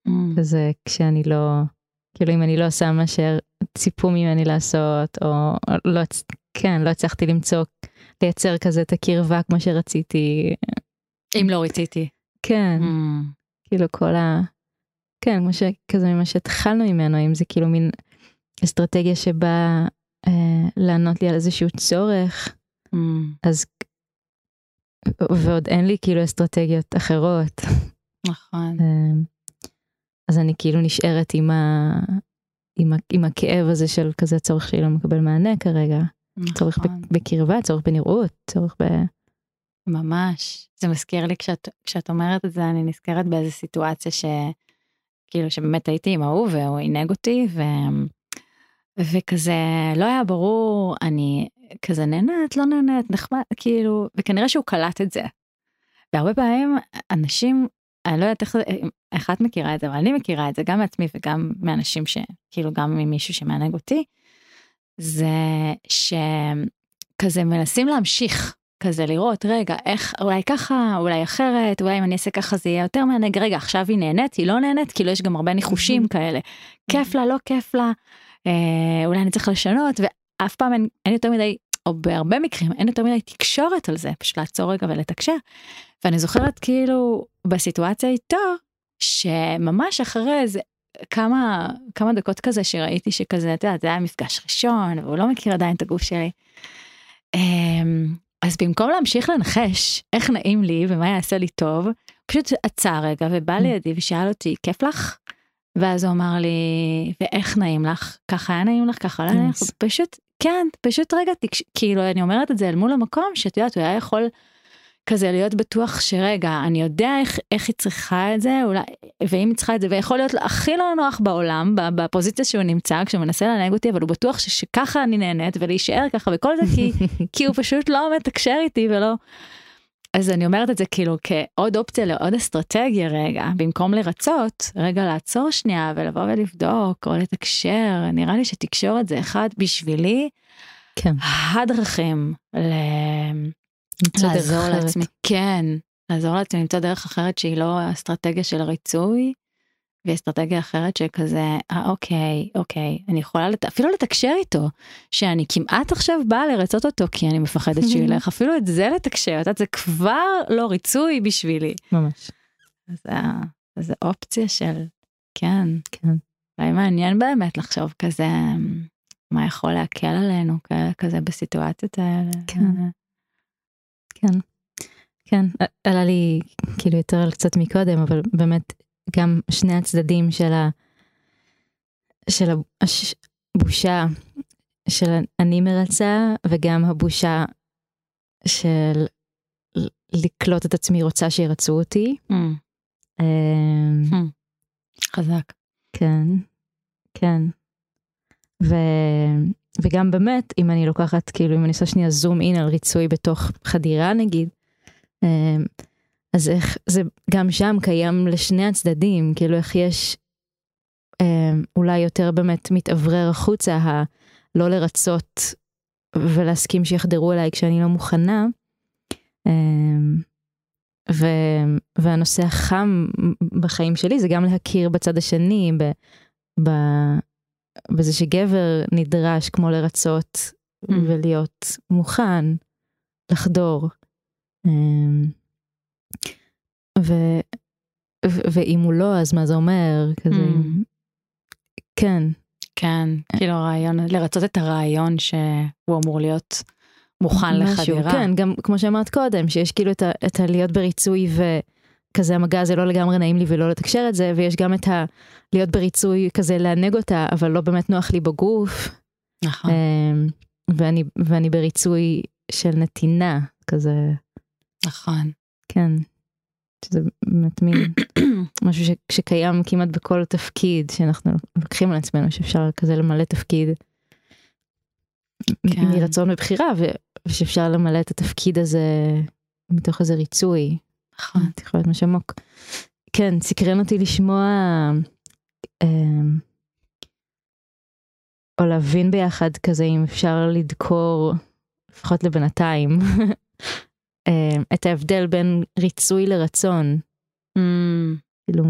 mm. כזה כשאני לא כאילו אם אני לא עושה מה שציפו ממני לעשות או לא כן לא הצלחתי למצוא לייצר כזה את הקרבה כמו שרציתי. אם לא רציתי. כן. Mm. כאילו כל ה... כן כמו שכזה ממה שהתחלנו ממנו אם זה כאילו מין אסטרטגיה שבאה אה, לענות לי על איזשהו צורך mm. אז ועוד אין לי כאילו אסטרטגיות אחרות. נכון. אה, אז אני כאילו נשארת עם, ה... עם, ה... עם הכאב הזה של כזה צורך שהיא לא מקבל מענה כרגע. נכון. צורך בקרבה, צורך בנראות, צורך ב... ממש. זה מזכיר לי כשאת, כשאת אומרת את זה, אני נזכרת באיזה סיטואציה ש... כאילו שבאמת הייתי עם ההוא והוא עינג אותי ו... וכזה לא היה ברור אני כזה נהנית לא נהנית נחמד כאילו וכנראה שהוא קלט את זה. והרבה פעמים אנשים אני לא יודעת איך, איך את מכירה את זה אבל אני מכירה את זה גם מעצמי וגם מאנשים שכאילו גם ממישהו שמענג אותי. זה שכזה מנסים להמשיך כזה לראות רגע איך אולי ככה אולי אחרת אולי אם אני אעשה ככה זה יהיה יותר מענג רגע עכשיו היא נהנית היא לא נהנית כאילו יש גם הרבה ניחושים כאלה כיף לה לא כיף לה אה, אולי אני צריך לשנות ואף פעם אין, אין יותר מדי או בהרבה מקרים אין יותר מדי תקשורת על זה פשוט לעצור רגע ולתקשר. ואני זוכרת כאילו בסיטואציה איתו שממש אחרי איזה כמה כמה דקות כזה שראיתי שכזה את יודעת זה היה מפגש ראשון והוא לא מכיר עדיין את הגוף שלי. אמ, אז במקום להמשיך לנחש איך נעים לי ומה יעשה לי טוב פשוט עצר רגע ובא mm. לידי ושאל אותי כיף לך? ואז הוא אמר לי ואיך נעים לך ככה היה נעים לך ככה לא נעים לך פשוט כן פשוט רגע תקש... כאילו אני אומרת את זה אל מול המקום שאת יודעת הוא היה יכול כזה להיות בטוח שרגע אני יודע איך איך היא צריכה את זה אולי ואם היא צריכה את זה ויכול להיות הכי לא נוח בעולם בפוזיציה שהוא נמצא כשהוא מנסה לנהג אותי אבל הוא בטוח שככה אני נהנית ולהישאר ככה וכל זה כי כי הוא פשוט לא מתקשר איתי ולא. אז אני אומרת את זה כאילו כעוד אופציה לעוד אסטרטגיה רגע במקום לרצות רגע לעצור שנייה ולבוא ולבדוק או לתקשר נראה לי שתקשורת זה אחד בשבילי כן. הדרכים ל... לעזור לעצמי כן לעזור לעצמי למצוא דרך אחרת שהיא לא אסטרטגיה של ריצוי. ואסטרטגיה אחרת שכזה אה, אוקיי אוקיי אני יכולה לת... אפילו לתקשר איתו שאני כמעט עכשיו באה לרצות אותו כי אני מפחדת שהוא ילך אפילו את זה לתקשר את זה כבר לא ריצוי בשבילי. ממש. זה, זה אופציה של כן כן. אולי מעניין באמת לחשוב כזה מה יכול להקל עלינו כזה בסיטואציות האלה. כן. כן. כן, עלה לי כאילו יותר על קצת מקודם, אבל באמת גם שני הצדדים של ה... של הבושה של אני מרצה וגם הבושה של לקלוט את עצמי רוצה שירצו אותי. Mm. Mm. חזק. כן, כן. ו... וגם באמת אם אני לוקחת כאילו אם אני עושה שנייה זום אין על ריצוי בתוך חדירה נגיד. אמ, אז איך זה גם שם קיים לשני הצדדים כאילו איך יש אמ, אולי יותר באמת מתאוורר החוצה הלא לרצות ולהסכים שיחדרו אליי כשאני לא מוכנה. אמ, ו, והנושא החם בחיים שלי זה גם להכיר בצד השני ב, ב, בזה שגבר נדרש כמו לרצות mm. ולהיות מוכן לחדור. אמ, ו, ו, ואם הוא לא אז מה זה אומר כזה mm. כן כן כאילו הרעיון לרצות את הרעיון שהוא אמור להיות מוכן משהו, לחדירה כן גם כמו שאמרת קודם שיש כאילו את, ה, את הלהיות בריצוי ו... כזה המגע הזה לא לגמרי נעים לי ולא לתקשר את זה ויש גם את ה... להיות בריצוי כזה לענג אותה אבל לא באמת נוח לי בגוף. נכון. אמ, ואני ואני בריצוי של נתינה כזה. נכון. כן. שזה באמת מין משהו ש, שקיים כמעט בכל תפקיד שאנחנו לוקחים על עצמנו שאפשר כזה למלא תפקיד. כן. מרצון ובחירה ושאפשר למלא את התפקיד הזה מתוך איזה ריצוי. נכון. זה יכול להיות משהו עמוק. כן, סקרן אותי לשמוע אמ, או להבין ביחד כזה אם אפשר לדקור לפחות לבינתיים את ההבדל בין ריצוי לרצון. Mm. כאילו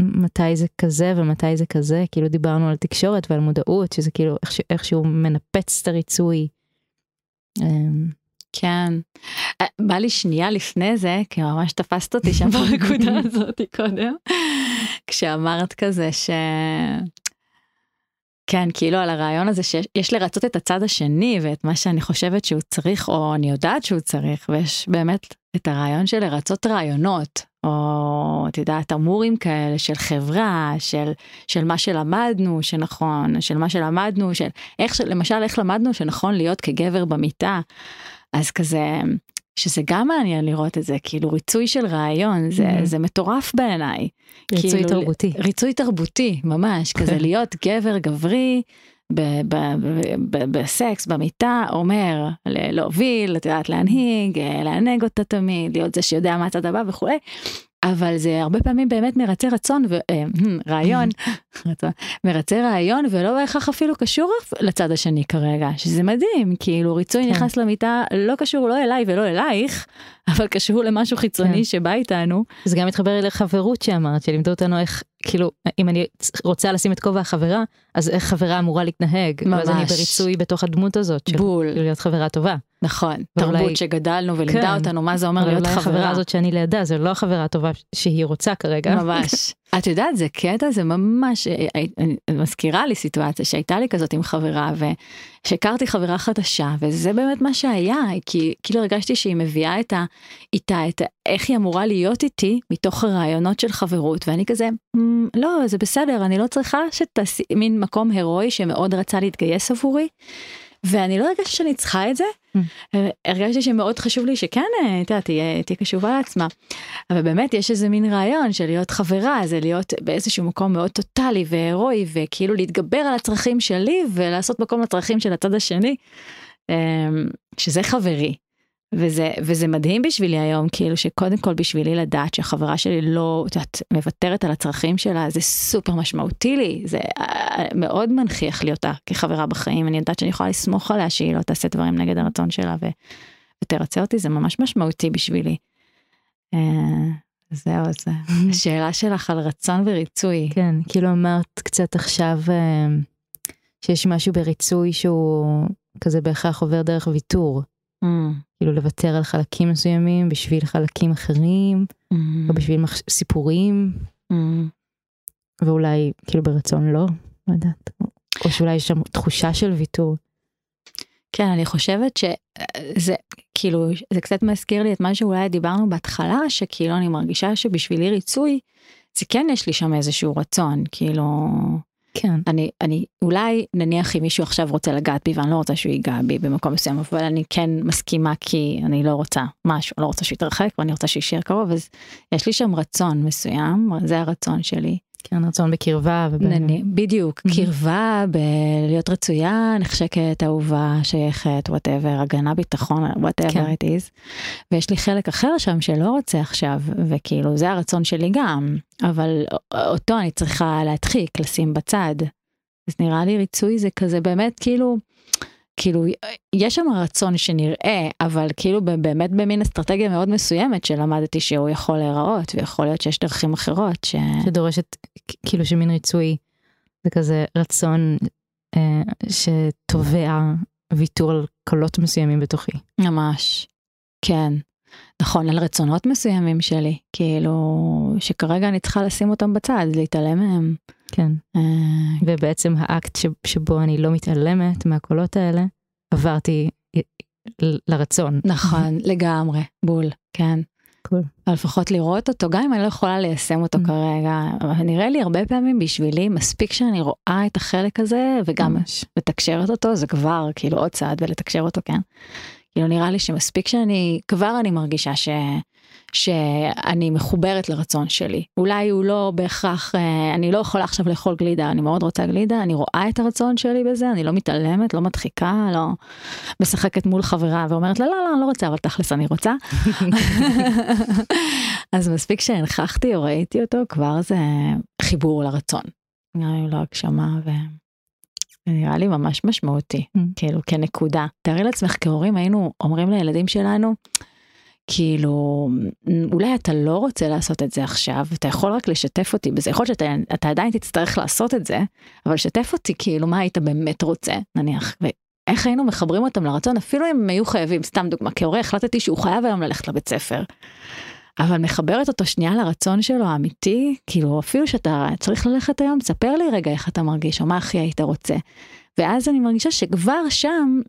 מתי זה כזה ומתי זה כזה כאילו דיברנו על תקשורת ועל מודעות שזה כאילו איכשהו מנפץ את הריצוי. אמ, כן. אה, בא לי שנייה לפני זה, כי ממש תפסת אותי שם בנקודה הזאת קודם, כשאמרת כזה ש... כן, כאילו על הרעיון הזה שיש לרצות את הצד השני ואת מה שאני חושבת שהוא צריך, או אני יודעת שהוא צריך, ויש באמת את הרעיון של לרצות רעיונות, או את יודעת, אמורים כאלה של חברה, של, של מה שלמדנו שנכון, של מה שלמדנו, של איך, למשל איך למדנו שנכון להיות כגבר במיטה. אז כזה שזה גם מעניין לראות את זה, כאילו ריצוי של רעיון, זה, mm-hmm. זה מטורף בעיניי. ריצוי כאילו, תרבותי. ריצוי תרבותי, ממש, כזה להיות גבר גברי. בסקס, במיטה, אומר להוביל, את יודעת, להנהיג, לענג אותה תמיד, להיות זה שיודע מה הצד הבא וכולי. אבל זה הרבה פעמים באמת מרצה רצון ורעיון, אה, מרצה רעיון ולא בהכרח אפילו קשור לצד השני כרגע, שזה מדהים, כאילו ריצוי כן. נכנס למיטה לא קשור לא אליי ולא אלייך, אבל קשור למשהו חיצוני כן. שבא איתנו. זה גם מתחבר לחברות שאמרת, שלימדו אותנו איך, כאילו, אם אני רוצה לשים את כובע החברה, אז איך חברה אמורה להתנהג. ממש. ואז אני בריצוי בתוך הדמות הזאת, של בול. להיות חברה טובה. נכון, ואולי... תרבות שגדלנו ולימדה כן. אותנו מה זה אומר להיות חברה. החברה הזאת שאני לידה, זה לא החברה הטובה שהיא רוצה כרגע. ממש. את יודעת, זה קטע, זה ממש, אה, אה, אני מזכירה לי סיטואציה שהייתה לי כזאת עם חברה, ושהכרתי חברה חדשה, וזה באמת מה שהיה, כי כאילו הרגשתי שהיא מביאה את ה... איתה, את ה... איך היא אמורה להיות איתי, מתוך הרעיונות של חברות, ואני כזה, לא, זה בסדר, אני לא צריכה שתעשי מין מקום הירואי שמאוד רצה להתגייס עבורי. ואני לא הרגשתי שאני צריכה את זה. הרגשתי שמאוד חשוב לי שכן, אה, אתה תהיה, תהיה קשובה לעצמה. אבל באמת יש איזה מין רעיון של להיות חברה, זה להיות באיזשהו מקום מאוד טוטאלי והירואי, וכאילו להתגבר על הצרכים שלי ולעשות מקום לצרכים של הצד השני, אמ, שזה חברי. וזה, וזה מדהים בשבילי היום, כאילו שקודם כל בשבילי לדעת שהחברה שלי לא, את יודעת, מוותרת על הצרכים שלה, זה סופר משמעותי לי, זה אה, מאוד מנכיח לי אותה כחברה בחיים, אני יודעת שאני יכולה לסמוך עליה שהיא לא תעשה דברים נגד הרצון שלה ו, ותרצה אותי, זה ממש משמעותי בשבילי. אה, זהו, זה השאלה שלך על רצון וריצוי. כן, כאילו אמרת קצת עכשיו אה, שיש משהו בריצוי שהוא כזה בהכרח עובר דרך ויתור. Mm. כאילו לוותר על חלקים מסוימים בשביל חלקים אחרים, mm. או בשביל מח... סיפורים, mm. ואולי כאילו ברצון לא, לא יודעת, או שאולי יש שם תחושה של ויתור. כן, אני חושבת שזה כאילו, זה קצת מזכיר לי את מה שאולי דיברנו בהתחלה, שכאילו אני מרגישה שבשבילי ריצוי, זה כן יש לי שם איזשהו רצון, כאילו... כן. אני, אני, אולי נניח אם מישהו עכשיו רוצה לגעת בי ואני לא רוצה שהוא ייגע בי במקום מסוים, אבל אני כן מסכימה כי אני לא רוצה משהו, לא רוצה שהוא יתרחק ואני רוצה שיישאר קרוב, אז יש לי שם רצון מסוים, זה הרצון שלי. כן, רצון בקרבה. וב... בדיוק, mm-hmm. קרבה, בלהיות רצויה, נחשקת, אהובה, שייכת, whatever, הגנה, ביטחון, whatever כן. it is. ויש לי חלק אחר שם שלא רוצה עכשיו, וכאילו זה הרצון שלי גם, אבל אותו אני צריכה להדחיק, לשים בצד. אז נראה לי ריצוי זה כזה באמת כאילו, כאילו יש שם רצון שנראה אבל כאילו באמת במין אסטרטגיה מאוד מסוימת שלמדתי שהוא יכול להיראות ויכול להיות שיש דרכים אחרות ש... שדורשת כאילו שמין ריצוי זה כזה רצון אה, שתובע ויתור על קולות מסוימים בתוכי. ממש, כן. נכון, על רצונות מסוימים שלי, כאילו, שכרגע אני צריכה לשים אותם בצד, להתעלם מהם. כן. אה, ובעצם האקט שבו אני לא מתעלמת מהקולות האלה, עברתי לרצון. נכון, לגמרי, בול, כן. קול. אבל לפחות לראות אותו, גם אם אני לא יכולה ליישם אותו mm. כרגע, נראה לי הרבה פעמים בשבילי, מספיק שאני רואה את החלק הזה, וגם מתקשרת אותו, זה כבר כאילו עוד צעד ולתקשר אותו, כן? כאילו נראה לי שמספיק שאני, כבר אני מרגישה ש... שאני מחוברת לרצון שלי. אולי הוא לא בהכרח, אה, אני לא יכולה עכשיו לאכול גלידה, אני מאוד רוצה גלידה, אני רואה את הרצון שלי בזה, אני לא מתעלמת, לא מדחיקה, לא משחקת מול חברה ואומרת לה, לא, לא, אני לא רוצה, אבל תכלס אני רוצה. אז מספיק שהנכחתי או ראיתי אותו, כבר זה חיבור לרצון. נראה לי לא הגשמה ו... נראה לי ממש משמעותי, mm. כאילו כנקודה. תארי לעצמך כהורים היינו אומרים לילדים שלנו, כאילו אולי אתה לא רוצה לעשות את זה עכשיו אתה יכול רק לשתף אותי בזה יכול להיות שאתה עדיין תצטרך לעשות את זה אבל שתף אותי כאילו מה היית באמת רוצה נניח ואיך היינו מחברים אותם לרצון אפילו אם הם היו חייבים סתם דוגמה כהורה החלטתי שהוא חייב היום ללכת לבית ספר. אבל מחברת אותו שנייה לרצון שלו האמיתי כאילו אפילו שאתה צריך ללכת היום ספר לי רגע איך אתה מרגיש או מה הכי היית רוצה. ואז אני מרגישה שכבר שם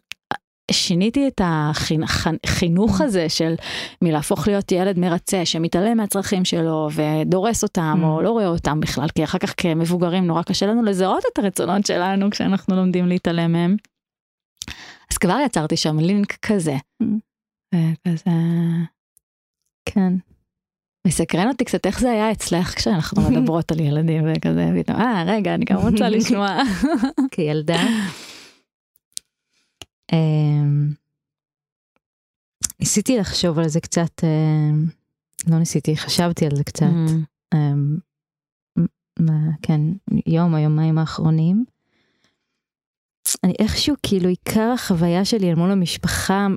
שיניתי את החינוך הזה של מלהפוך להיות ילד מרצה שמתעלם מהצרכים שלו ודורס אותם או mm. לא רואה אותם בכלל כי אחר כך כמבוגרים נורא קשה לנו לזהות את הרצונות שלנו כשאנחנו לומדים להתעלם מהם. אז כבר יצרתי שם לינק כזה. Mm. וכזה... כן. מסקרן אותי קצת איך זה היה אצלך כשאנחנו מדברות על ילדים וכזה, פתאום, אה, רגע, אני גם רוצה לשמוע. כילדה. אמ, ניסיתי לחשוב על זה קצת, אמ, לא ניסיתי, חשבתי על זה קצת. Mm. אמ, כן, יום או יומיים האחרונים. אני איכשהו, כאילו, עיקר החוויה שלי אל מול המשפחה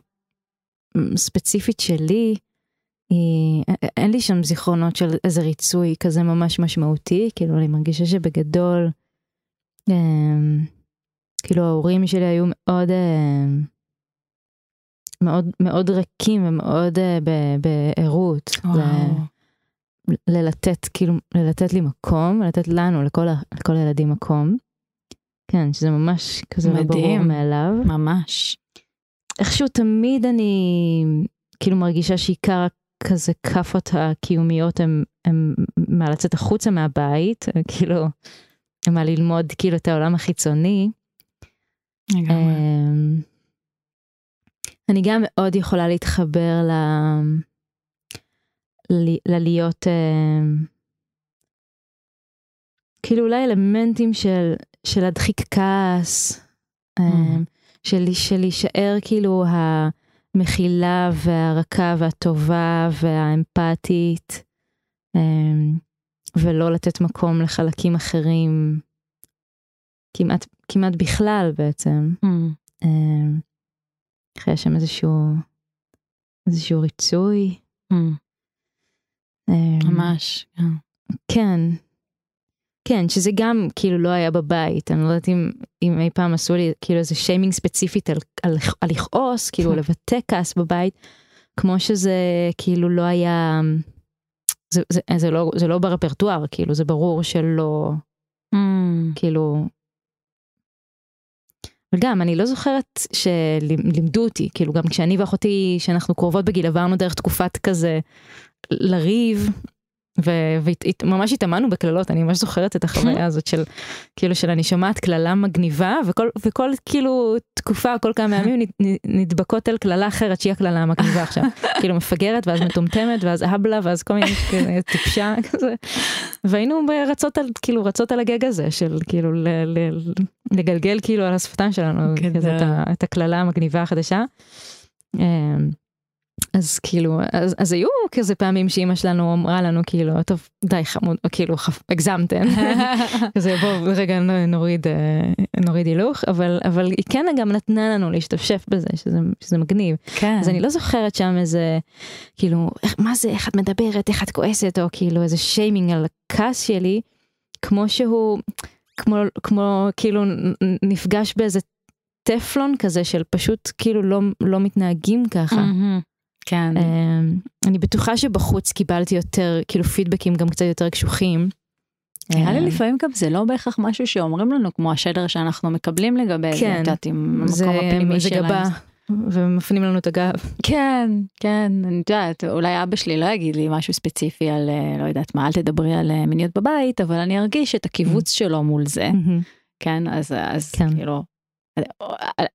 ספציפית שלי, היא, אין לי שם זיכרונות של איזה ריצוי כזה ממש משמעותי, כאילו אני מרגישה שבגדול, כאילו ההורים שלי היו מאוד, מאוד, מאוד ריקים ומאוד בערות. ללתת, כאילו, ללתת לי מקום, לתת לנו, לכל, לכל הילדים מקום. כן, שזה ממש כזה מדהים, ברור מאליו. ממש. איכשהו תמיד אני כאילו מרגישה שעיקר כזה כאפות הקיומיות הם, הם מה לצאת החוצה מהבית, כאילו, הם מה ללמוד כאילו את העולם החיצוני. אמ, אני גם מאוד יכולה להתחבר ל... ללהיות אמ, כאילו אולי אלמנטים של של להדחיק כעס, mm. של, של להישאר כאילו המכילה והרכה והטובה והאמפתית, אמ, ולא לתת מקום לחלקים אחרים, כמעט, כמעט בכלל בעצם. Mm. אחרי שם איזשהו, איזשהו ריצוי. Mm. ממש, כן. כן, כן, שזה גם כאילו לא היה בבית, אני לא יודעת אם, אם אי פעם עשו לי כאילו איזה שיימינג ספציפית על, על, על לכעוס, כאילו כן. לבטא כעס בבית, כמו שזה כאילו לא היה, זה, זה, זה, לא, זה לא ברפרטואר, כאילו זה ברור שלא, mm. כאילו, וגם אני לא זוכרת שלימדו אותי, כאילו גם כשאני ואחותי, שאנחנו קרובות בגיל, עברנו דרך תקופת כזה לריב, וממש התאמנו בקללות, אני ממש זוכרת את החוויה הזאת של, כאילו של אני שומעת קללה מגניבה, וכל, וכל כאילו תקופה, כל כמה ימים נדבקות אל קללה אחרת שהיא הקללה המגניבה עכשיו. כאילו מפגרת, ואז מטומטמת, ואז אבלה, ואז כל מיני טיפשה כזה. והיינו רצות על, כאילו רצות על הגג הזה, של כאילו ל, ל, לגלגל כאילו על השפתיים שלנו, כזה, את הקללה המגניבה החדשה. אז כאילו, אז, אז היו כזה פעמים שאימא שלנו אמרה לנו כאילו, טוב, די חמוד, כאילו, הגזמתן. כזה בואו רגע נוריד, אה, נוריד הילוך, אבל, אבל היא כן גם נתנה לנו להשתפשף בזה, שזה, שזה מגניב. כן. אז אני לא זוכרת שם איזה, כאילו, איך, מה זה, איך את מדברת, איך את כועסת, או כאילו איזה שיימינג על הכעס שלי, כמו שהוא, כמו, כמו כאילו נפגש באיזה טפלון כזה של פשוט כאילו לא, לא מתנהגים ככה. Mm-hmm. כן. אמ, אני בטוחה שבחוץ קיבלתי יותר, כאילו פידבקים גם קצת יותר קשוחים. נראה לי אמ, לפעמים גם זה לא בהכרח משהו שאומרים לנו כמו השדר שאנחנו מקבלים לגבי כן, זה, יודעת, עם המקום הפנימי שלהם. זה גבה. ומפנים לנו את הגב. כן, כן, אני יודעת, אולי אבא שלי לא יגיד לי משהו ספציפי על, אה, לא יודעת מה, אל תדברי על אה, מיניות בבית, אבל אני ארגיש את הקיבוץ mm-hmm. שלו מול זה, mm-hmm. כן, אז, אז כן. כאילו,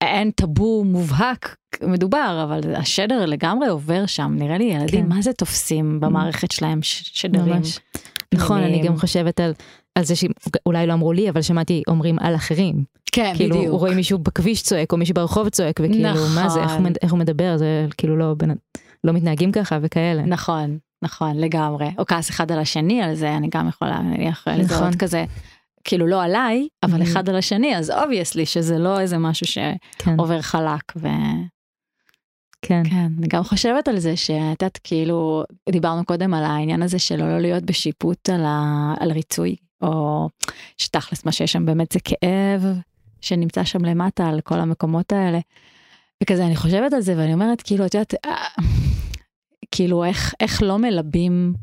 אין טאבו מובהק מדובר, אבל השדר לגמרי עובר שם, נראה לי ילדים, כן. מה זה תופסים במערכת שלהם שדרים. ממש. נכון, אני גם חושבת על, על זה שאולי לא אמרו לי, אבל שמעתי אומרים על אחרים. כן, כאילו, בדיוק. כאילו, רואים מישהו בכביש צועק, או מישהו ברחוב צועק, וכאילו, נכון. מה זה, איך הוא, איך הוא מדבר, זה כאילו לא, בין, לא מתנהגים ככה וכאלה. נכון, נכון, לגמרי. או כעס אחד על השני על זה, אני גם יכולה להניח נכון. לזהות כזה. כאילו לא עליי, אבל אחד על השני, אז obviously שזה לא איזה משהו כן. שעובר חלק. ו... כן. כן, אני גם חושבת על זה שאת יודעת, כאילו, דיברנו קודם על העניין הזה של לא להיות בשיפוט על, ה... על ריצוי, או שתכלס מה שיש שם באמת זה כאב שנמצא שם למטה על כל המקומות האלה. וכזה אני חושבת על זה ואני אומרת כאילו את יודעת אה, כאילו איך איך לא מלבים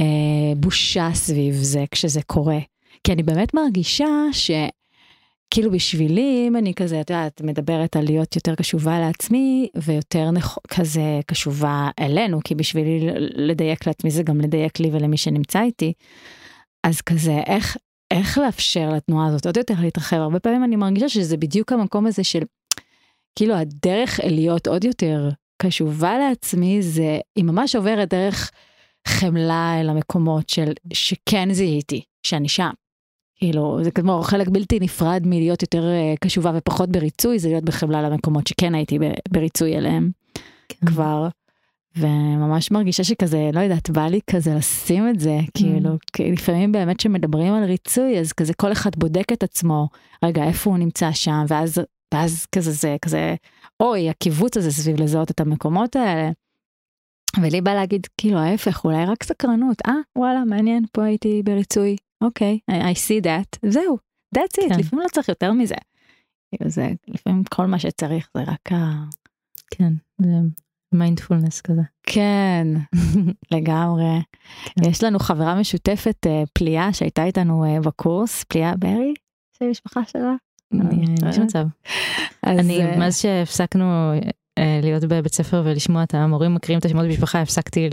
אה, בושה סביב זה כשזה קורה כי אני באמת מרגישה שכאילו בשבילי, אם אני כזה, את יודעת, מדברת על להיות יותר קשובה לעצמי ויותר נכ... כזה קשובה אלינו, כי בשבילי לדייק לעצמי זה גם לדייק לי ולמי שנמצא איתי, אז כזה, איך, איך לאפשר לתנועה הזאת עוד יותר להתרחב? הרבה פעמים אני מרגישה שזה בדיוק המקום הזה של, כאילו הדרך להיות עוד יותר קשובה לעצמי זה, היא ממש עוברת דרך חמלה אל המקומות של שכן זיהיתי, שאני שם. כאילו זה כמו חלק בלתי נפרד מלהיות יותר אה, קשובה ופחות בריצוי זה להיות בחמלה למקומות שכן הייתי בריצוי אליהם כן. כבר. וממש מרגישה שכזה לא יודעת בא לי כזה לשים את זה כאילו mm. כי לפעמים באמת שמדברים על ריצוי אז כזה כל אחד בודק את עצמו רגע איפה הוא נמצא שם ואז ואז כזה זה כזה אוי הקיבוץ הזה סביב לזהות את המקומות האלה. ולי בא להגיד כאילו ההפך אולי רק סקרנות אה וואלה מעניין פה הייתי בריצוי אוקיי okay, I see that זהו that's it כן. לפעמים לא צריך יותר מזה. כאילו, זה לפעמים כל מה שצריך זה רק ה... כן זה מיינדפולנס כזה. כן לגמרי. כן. יש לנו חברה משותפת אה, פליאה שהייתה איתנו אה, בקורס פליאה ברי של משפחה שלה. אני, יש מצב. אני אה, מאז שהפסקנו להיות בבית ספר ולשמוע את המורים מקריאים את השמות במשפחה הפסקתי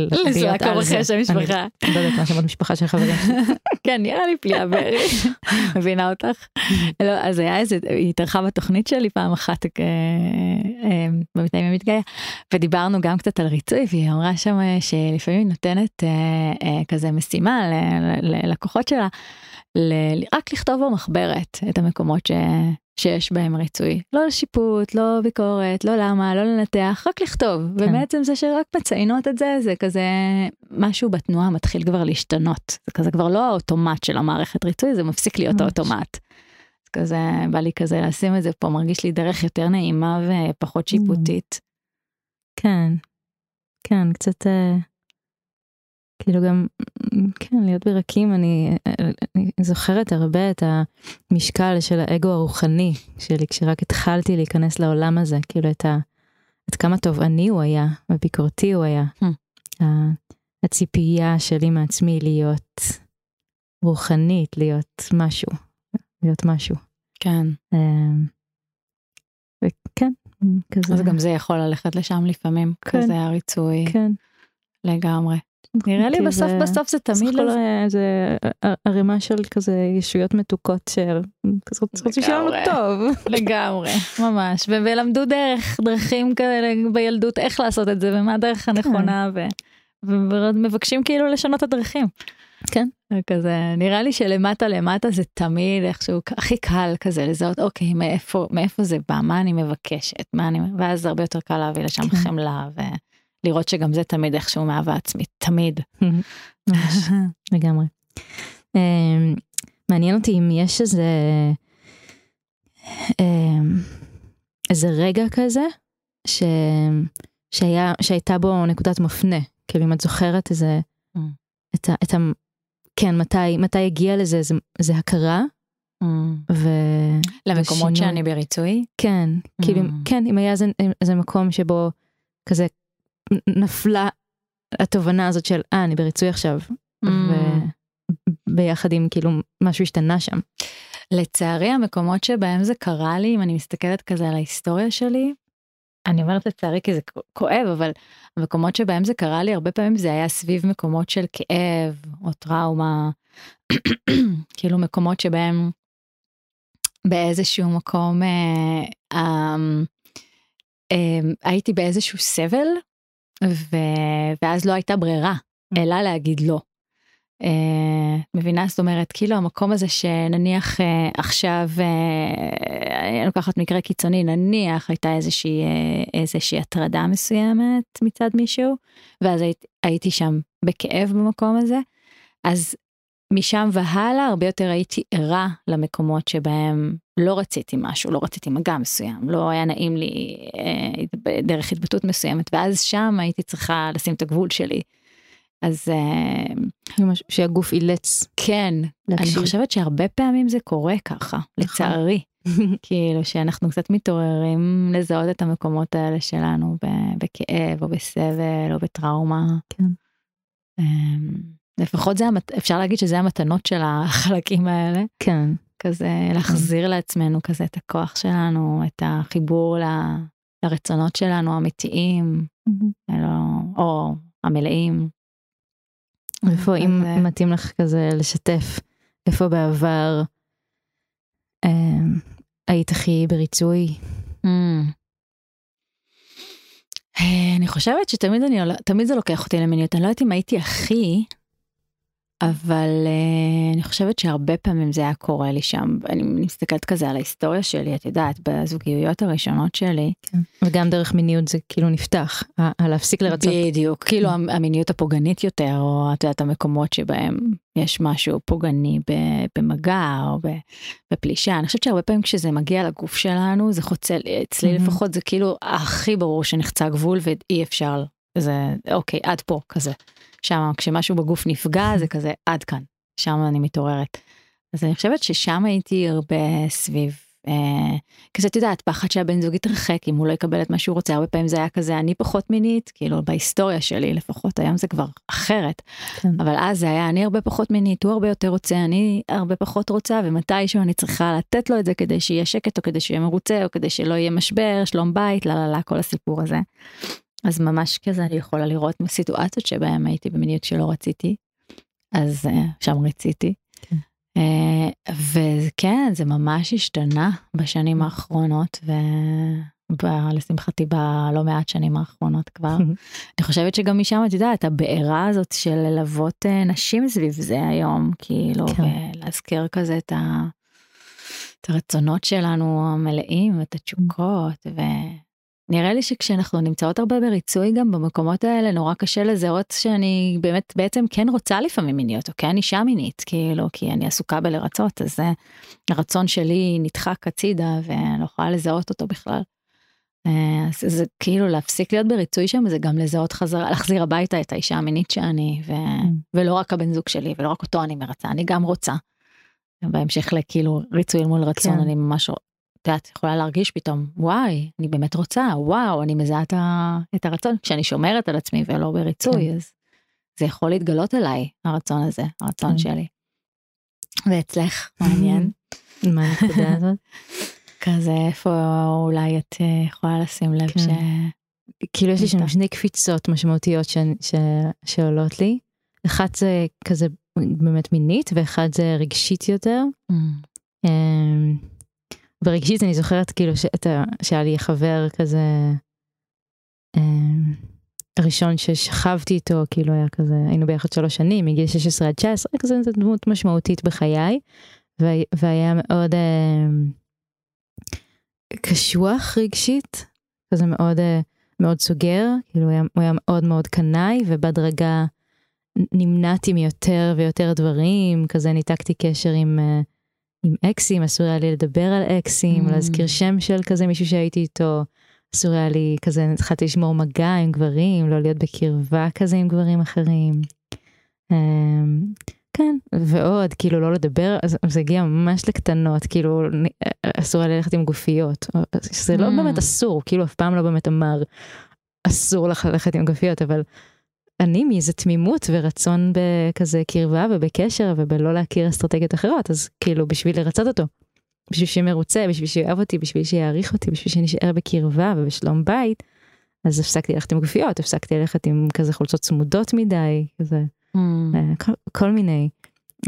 זה. אחרי שם משפחה. אני לא יודעת מה שמות משפחה של חברים. כן נראה לי פליאה ברי. מבינה אותך? לא אז היה איזה היא התארחה בתוכנית שלי פעם אחת אה, במתנאים המתגאה ודיברנו גם קצת על ריצוי והיא אמרה שם שלפעמים היא נותנת כזה משימה ללקוחות שלה. רק לכתוב במחברת את המקומות ש... שיש בהם ריצוי. לא לשיפוט, לא ביקורת, לא למה, לא לנתח, רק לכתוב. כן. ובעצם זה שרק מציינות את זה, זה כזה משהו בתנועה מתחיל כבר להשתנות. זה כזה כבר לא האוטומט של המערכת ריצוי, זה מפסיק להיות האוטומט. אז כזה, בא לי כזה לשים את זה פה, מרגיש לי דרך יותר נעימה ופחות שיפוטית. כן, כן, קצת... אה, כאילו גם, כן, להיות ברקים, אני, אני זוכרת הרבה את המשקל של האגו הרוחני שלי כשרק התחלתי להיכנס לעולם הזה, כאילו את ה... עד כמה תובעני הוא היה וביקורתי הוא היה. Hmm. הציפייה שלי מעצמי להיות רוחנית, להיות משהו, להיות משהו. כן. אמ, וכן, כזה. אז גם זה יכול ללכת לשם לפעמים, כן. כזה הריצוי. כן. לגמרי. נראה לי בסוף זה, בסוף זה תמיד לזה. זה ערימה של כזה ישויות מתוקות של רוצים שיהיה לנו טוב. לגמרי, ממש, ולמדו דרך, דרכים כאלה בילדות איך לעשות את זה ומה הדרך הנכונה כן. ומבקשים כאילו לשנות את הדרכים. כן. כזה נראה לי שלמטה למטה זה תמיד איכשהו הכי קל כזה לזהות אוקיי מאיפה מאיפה זה בא מה אני מבקשת מה אני ואז הרבה יותר קל להביא לשם כן. חמלה. ו... לראות שגם זה תמיד איכשהו מאהבה עצמית, תמיד. לגמרי. אמ, מעניין אותי אם יש איזה, אמ, איזה רגע כזה, ש... שהיה, שהייתה בו נקודת מפנה, כאילו אם את זוכרת איזה, mm. את ה... את ה כן, מתי, מתי הגיע לזה, זה, זה הכרה. Mm. ו... למקומות ושינוי. שאני בריצוי? כן, כאילו, mm. כן, אם היה איזה, איזה מקום שבו כזה נפלה התובנה הזאת של אה אני בריצוי עכשיו mm. וביחד עם כאילו משהו השתנה שם. לצערי המקומות שבהם זה קרה לי אם אני מסתכלת כזה על ההיסטוריה שלי. אני אומרת לצערי כי זה כואב אבל המקומות שבהם זה קרה לי הרבה פעמים זה היה סביב מקומות של כאב או טראומה כאילו מקומות שבהם באיזשהו מקום אה, אה, אה, הייתי באיזשהו סבל ו... ואז לא הייתה ברירה mm. אלא להגיד לא. Uh, מבינה זאת אומרת כאילו המקום הזה שנניח uh, עכשיו uh, אני לוקחת מקרה קיצוני נניח הייתה איזושהי uh, איזושהי הטרדה מסוימת מצד מישהו ואז היית, הייתי שם בכאב במקום הזה אז משם והלאה הרבה יותר הייתי ערה למקומות שבהם לא רציתי משהו, לא רציתי מגע מסוים, לא היה נעים לי אה, דרך התבטאות מסוימת, ואז שם הייתי צריכה לשים את הגבול שלי. אז אה, שהגוף אילץ. כן, להקשיב. אני חושבת שהרבה פעמים זה קורה ככה, נכון. לצערי. כאילו שאנחנו קצת מתעוררים לזהות את המקומות האלה שלנו בכאב או בסבל או בטראומה. כן. אמ, לפחות זה אפשר להגיד שזה המתנות של החלקים האלה. כן. כזה להחזיר לעצמנו כזה את הכוח שלנו, את החיבור ל, לרצונות שלנו האמיתיים, mm-hmm. או המלאים. איפה אם מתאים לך כזה לשתף, איפה בעבר אה, היית הכי בריצוי? Mm. אני חושבת שתמיד אני, תמיד זה לוקח אותי למיניות, אני לא יודעת אם הייתי הכי, אבל uh, אני חושבת שהרבה פעמים זה היה קורה לי שם אני מסתכלת כזה על ההיסטוריה שלי את יודעת בזוגיות הראשונות שלי. כן. וגם דרך מיניות זה כאילו נפתח על להפסיק לרצות. בדיוק כאילו המיניות הפוגענית יותר או את יודעת המקומות שבהם יש משהו פוגעני במגע או בפלישה אני חושבת שהרבה פעמים כשזה מגיע לגוף שלנו זה חוצה אצלי לפחות זה כאילו הכי ברור שנחצה גבול ואי אפשר זה אוקיי עד פה כזה. שם כשמשהו בגוף נפגע זה כזה עד כאן שם אני מתעוררת. אז אני חושבת ששם הייתי הרבה סביב אה, כזה את יודעת פחד שהבן זוג יתרחק אם הוא לא יקבל את מה שהוא רוצה הרבה פעמים זה היה כזה אני פחות מינית כאילו בהיסטוריה שלי לפחות היום זה כבר אחרת כן. אבל אז זה היה אני הרבה פחות מינית הוא הרבה יותר רוצה אני הרבה פחות רוצה ומתישהו אני צריכה לתת לו את זה כדי שיהיה שקט או כדי שיהיה מרוצה או כדי שלא יהיה משבר שלום בית לה לה לה כל הסיפור הזה. אז ממש כזה אני יכולה לראות סיטואציות שבהם הייתי במיניות שלא רציתי, אז uh, שם רציתי. כן. Uh, וכן זה ממש השתנה בשנים האחרונות ולשמחתי בלא מעט שנים האחרונות כבר. אני חושבת שגם משם את יודעת הבעירה הזאת של ללוות uh, נשים סביב זה היום כאילו כן. ולהזכיר כזה את, ה... את הרצונות שלנו המלאים את התשוקות. ו... נראה לי שכשאנחנו נמצאות הרבה בריצוי גם במקומות האלה נורא קשה לזהות שאני באמת בעצם כן רוצה לפעמים מיניות או כן אישה מינית כאילו כי אני עסוקה בלרצות אז זה הרצון שלי נדחק הצידה ואני לא יכולה לזהות אותו בכלל. אה, אז זה כאילו להפסיק להיות בריצוי שם זה גם לזהות חזרה להחזיר הביתה את האישה המינית שאני ו... mm. ולא רק הבן זוג שלי ולא רק אותו אני מרצה אני גם רוצה. בהמשך לכאילו ריצוי מול רצון כן. אני ממש את יודעת, יכולה להרגיש פתאום, וואי, אני באמת רוצה, וואו, אני מזהה את הרצון, כשאני שומרת על עצמי ולא בריצוי, כן. אז זה יכול להתגלות אליי, הרצון הזה, הרצון כן. שלי. ואצלך, מעניין. מה הנקודה הזאת? כזה, איפה אולי את אה, יכולה לשים לב כן. ש... כאילו יש לי שם שני קפיצות משמעותיות ש... ש... שעולות לי. אחת זה כזה באמת מינית ואחד זה רגשית יותר. Mm. אמ, ברגשית אני זוכרת כאילו שאתה, שהיה לי חבר כזה אה, ראשון ששכבתי איתו כאילו היה כזה היינו ביחד שלוש שנים מגיל 16 עד 19 כזה זו דמות משמעותית בחיי והיה מאוד אה, קשוח רגשית כזה מאוד אה, מאוד סוגר כאילו היה, הוא היה מאוד מאוד קנאי ובהדרגה נמנעתי מיותר ויותר דברים כזה ניתקתי קשר עם. אה, עם אקסים, אסור היה לי לדבר על אקסים, mm. להזכיר שם של כזה מישהו שהייתי איתו, אסור היה לי כזה, התחלתי לשמור מגע עם גברים, לא להיות בקרבה כזה עם גברים אחרים. אמ, כן, ועוד, כאילו לא לדבר, זה הגיע ממש לקטנות, כאילו אסור היה ללכת עם גופיות. זה לא mm. באמת אסור, כאילו אף פעם לא באמת אמר אסור לך ללכת עם גופיות, אבל אני מאיזה תמימות ורצון בכזה קרבה ובקשר ובלא להכיר אסטרטגיות אחרות אז כאילו בשביל לרצות אותו. בשביל שיהיה מרוצה בשביל שיאהב אותי בשביל שיעריך אותי בשביל שנשאר בקרבה ובשלום בית. אז הפסקתי ללכת עם גופיות הפסקתי ללכת עם כזה חולצות צמודות מדי כזה mm. כל, כל מיני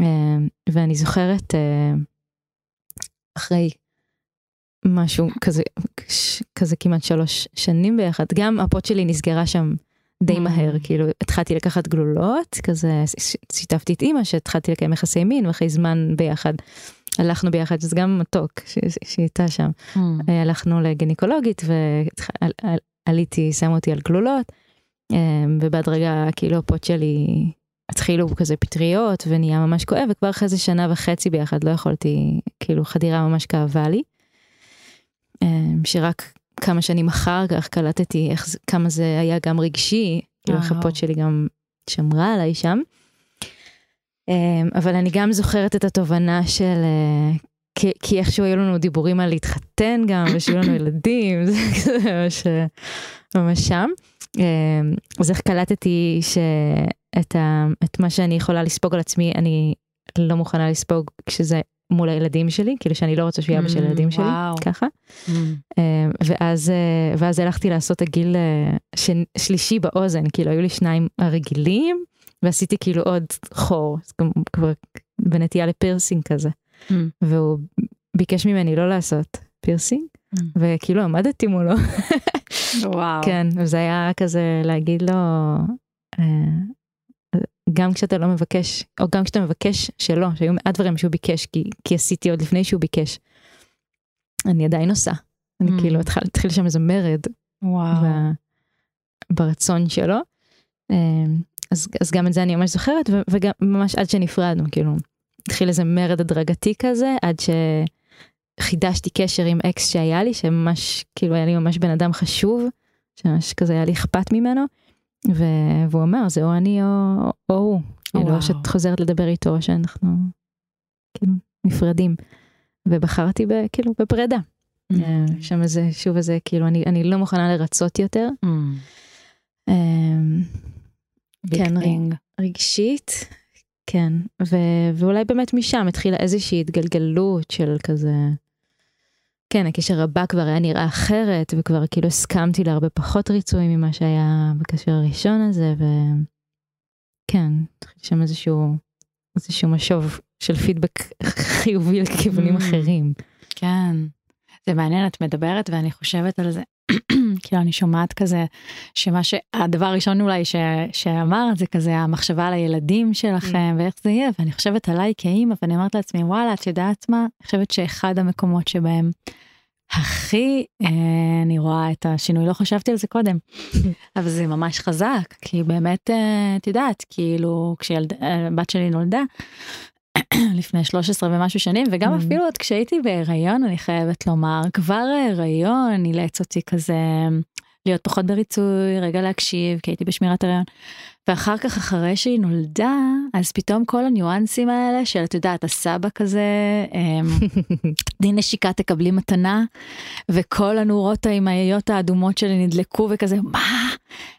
אה, ואני זוכרת אה, אחרי משהו כזה כזה כמעט שלוש שנים ביחד גם הפוט שלי נסגרה שם די מהר כאילו התחלתי לקחת גלולות כזה שיתפתי את אימא שהתחלתי לקיים יחסי מין ואחרי זמן ביחד הלכנו ביחד זה גם מתוק שהייתה שם mm. הלכנו לגניקולוגית ועליתי שמו אותי על גלולות אמ, ובהדרגה כאילו הפוט שלי התחילו כזה פטריות ונהיה ממש כואב וכבר אחרי זה שנה וחצי ביחד לא יכולתי כאילו חדירה ממש כאבה לי. אמ, שרק כמה שנים אחר כך קלטתי איך כמה זה היה גם רגשי, כאילו החפות שלי גם שמרה עליי שם. אמ, אבל אני גם זוכרת את התובנה של כי, כי איכשהו היו לנו דיבורים על להתחתן גם ושיהיו לנו ילדים זה ממש, ממש שם. אמ, אז איך קלטתי שאת ה, את מה שאני יכולה לספוג על עצמי אני לא מוכנה לספוג כשזה מול הילדים שלי כאילו שאני לא רוצה שהוא יהיה אבא של mm, הילדים שלי ככה mm. אה, ואז אה, ואז הלכתי לעשות הגיל אה, שלישי באוזן כאילו היו לי שניים הרגילים ועשיתי כאילו עוד חור כבר בנטייה לפירסינג כזה mm. והוא ביקש ממני לא לעשות פירסינג וכאילו עמדתי מולו וואו. כן, וזה היה כזה להגיד לו, אה, גם כשאתה לא מבקש, או גם כשאתה מבקש שלא, שהיו מעט דברים שהוא ביקש, כי, כי עשיתי עוד לפני שהוא ביקש. אני עדיין עושה. אני Mm. כאילו התחיל, התחיל שם איזה מרד וואו. ב, ברצון שלו. אה, אז, אז גם את זה אני ממש זוכרת, ו- וגם ממש עד שנפרדנו, כאילו, התחיל איזה מרד הדרגתי כזה, עד שחידשתי קשר עם אקס שהיה לי, שממש, כאילו היה לי ממש בן אדם חשוב, שממש כזה היה לי אכפת ממנו, והוא אמר, זה או אני או, או הוא, כאילו. או שאת חוזרת לדבר איתו, או שאנחנו, כאילו, נפרדים. ובחרתי ב, כאילו בפרידה. Mm. אה, שם איזה, שוב איזה, כאילו, אני, אני לא מוכנה לרצות יותר. Mm. אמ, כן, thing. רגשית, כן, ו- ואולי באמת משם התחילה איזושהי התגלגלות של כזה, כן, הקשר הבא כבר היה נראה אחרת, וכבר כאילו הסכמתי להרבה פחות ריצוי ממה שהיה בקשר הראשון הזה, וכן, התחיל שם איזשהו, איזשהו משוב של פידבק חיובי לכיוונים Mm. אחרים. כן. זה מעניין, את מדברת ואני חושבת על זה. כאילו אני שומעת כזה שמה שהדבר הראשון אולי ש, שאמרת זה כזה המחשבה על הילדים שלכם ואיך זה יהיה ואני חושבת עליי כאימא ואני אומרת לעצמי וואלה את יודעת מה? אני חושבת שאחד המקומות שבהם הכי אה, אני רואה את השינוי לא חשבתי על זה קודם אבל זה ממש חזק כי באמת אה, את יודעת כאילו כשהבת שלי נולדה לפני 13 ומשהו שנים וגם Mm. אפילו עוד כשהייתי בהיריון אני חייבת לומר כבר ההיריון אילץ אותי כזה להיות פחות בריצוי רגע להקשיב כי הייתי בשמירת הריון. ואחר כך אחרי שהיא נולדה אז פתאום כל הניואנסים האלה של את יודעת הסבא כזה אמ, תני נשיקה תקבלי מתנה וכל הנורות האימהיות האדומות שלי נדלקו וכזה מה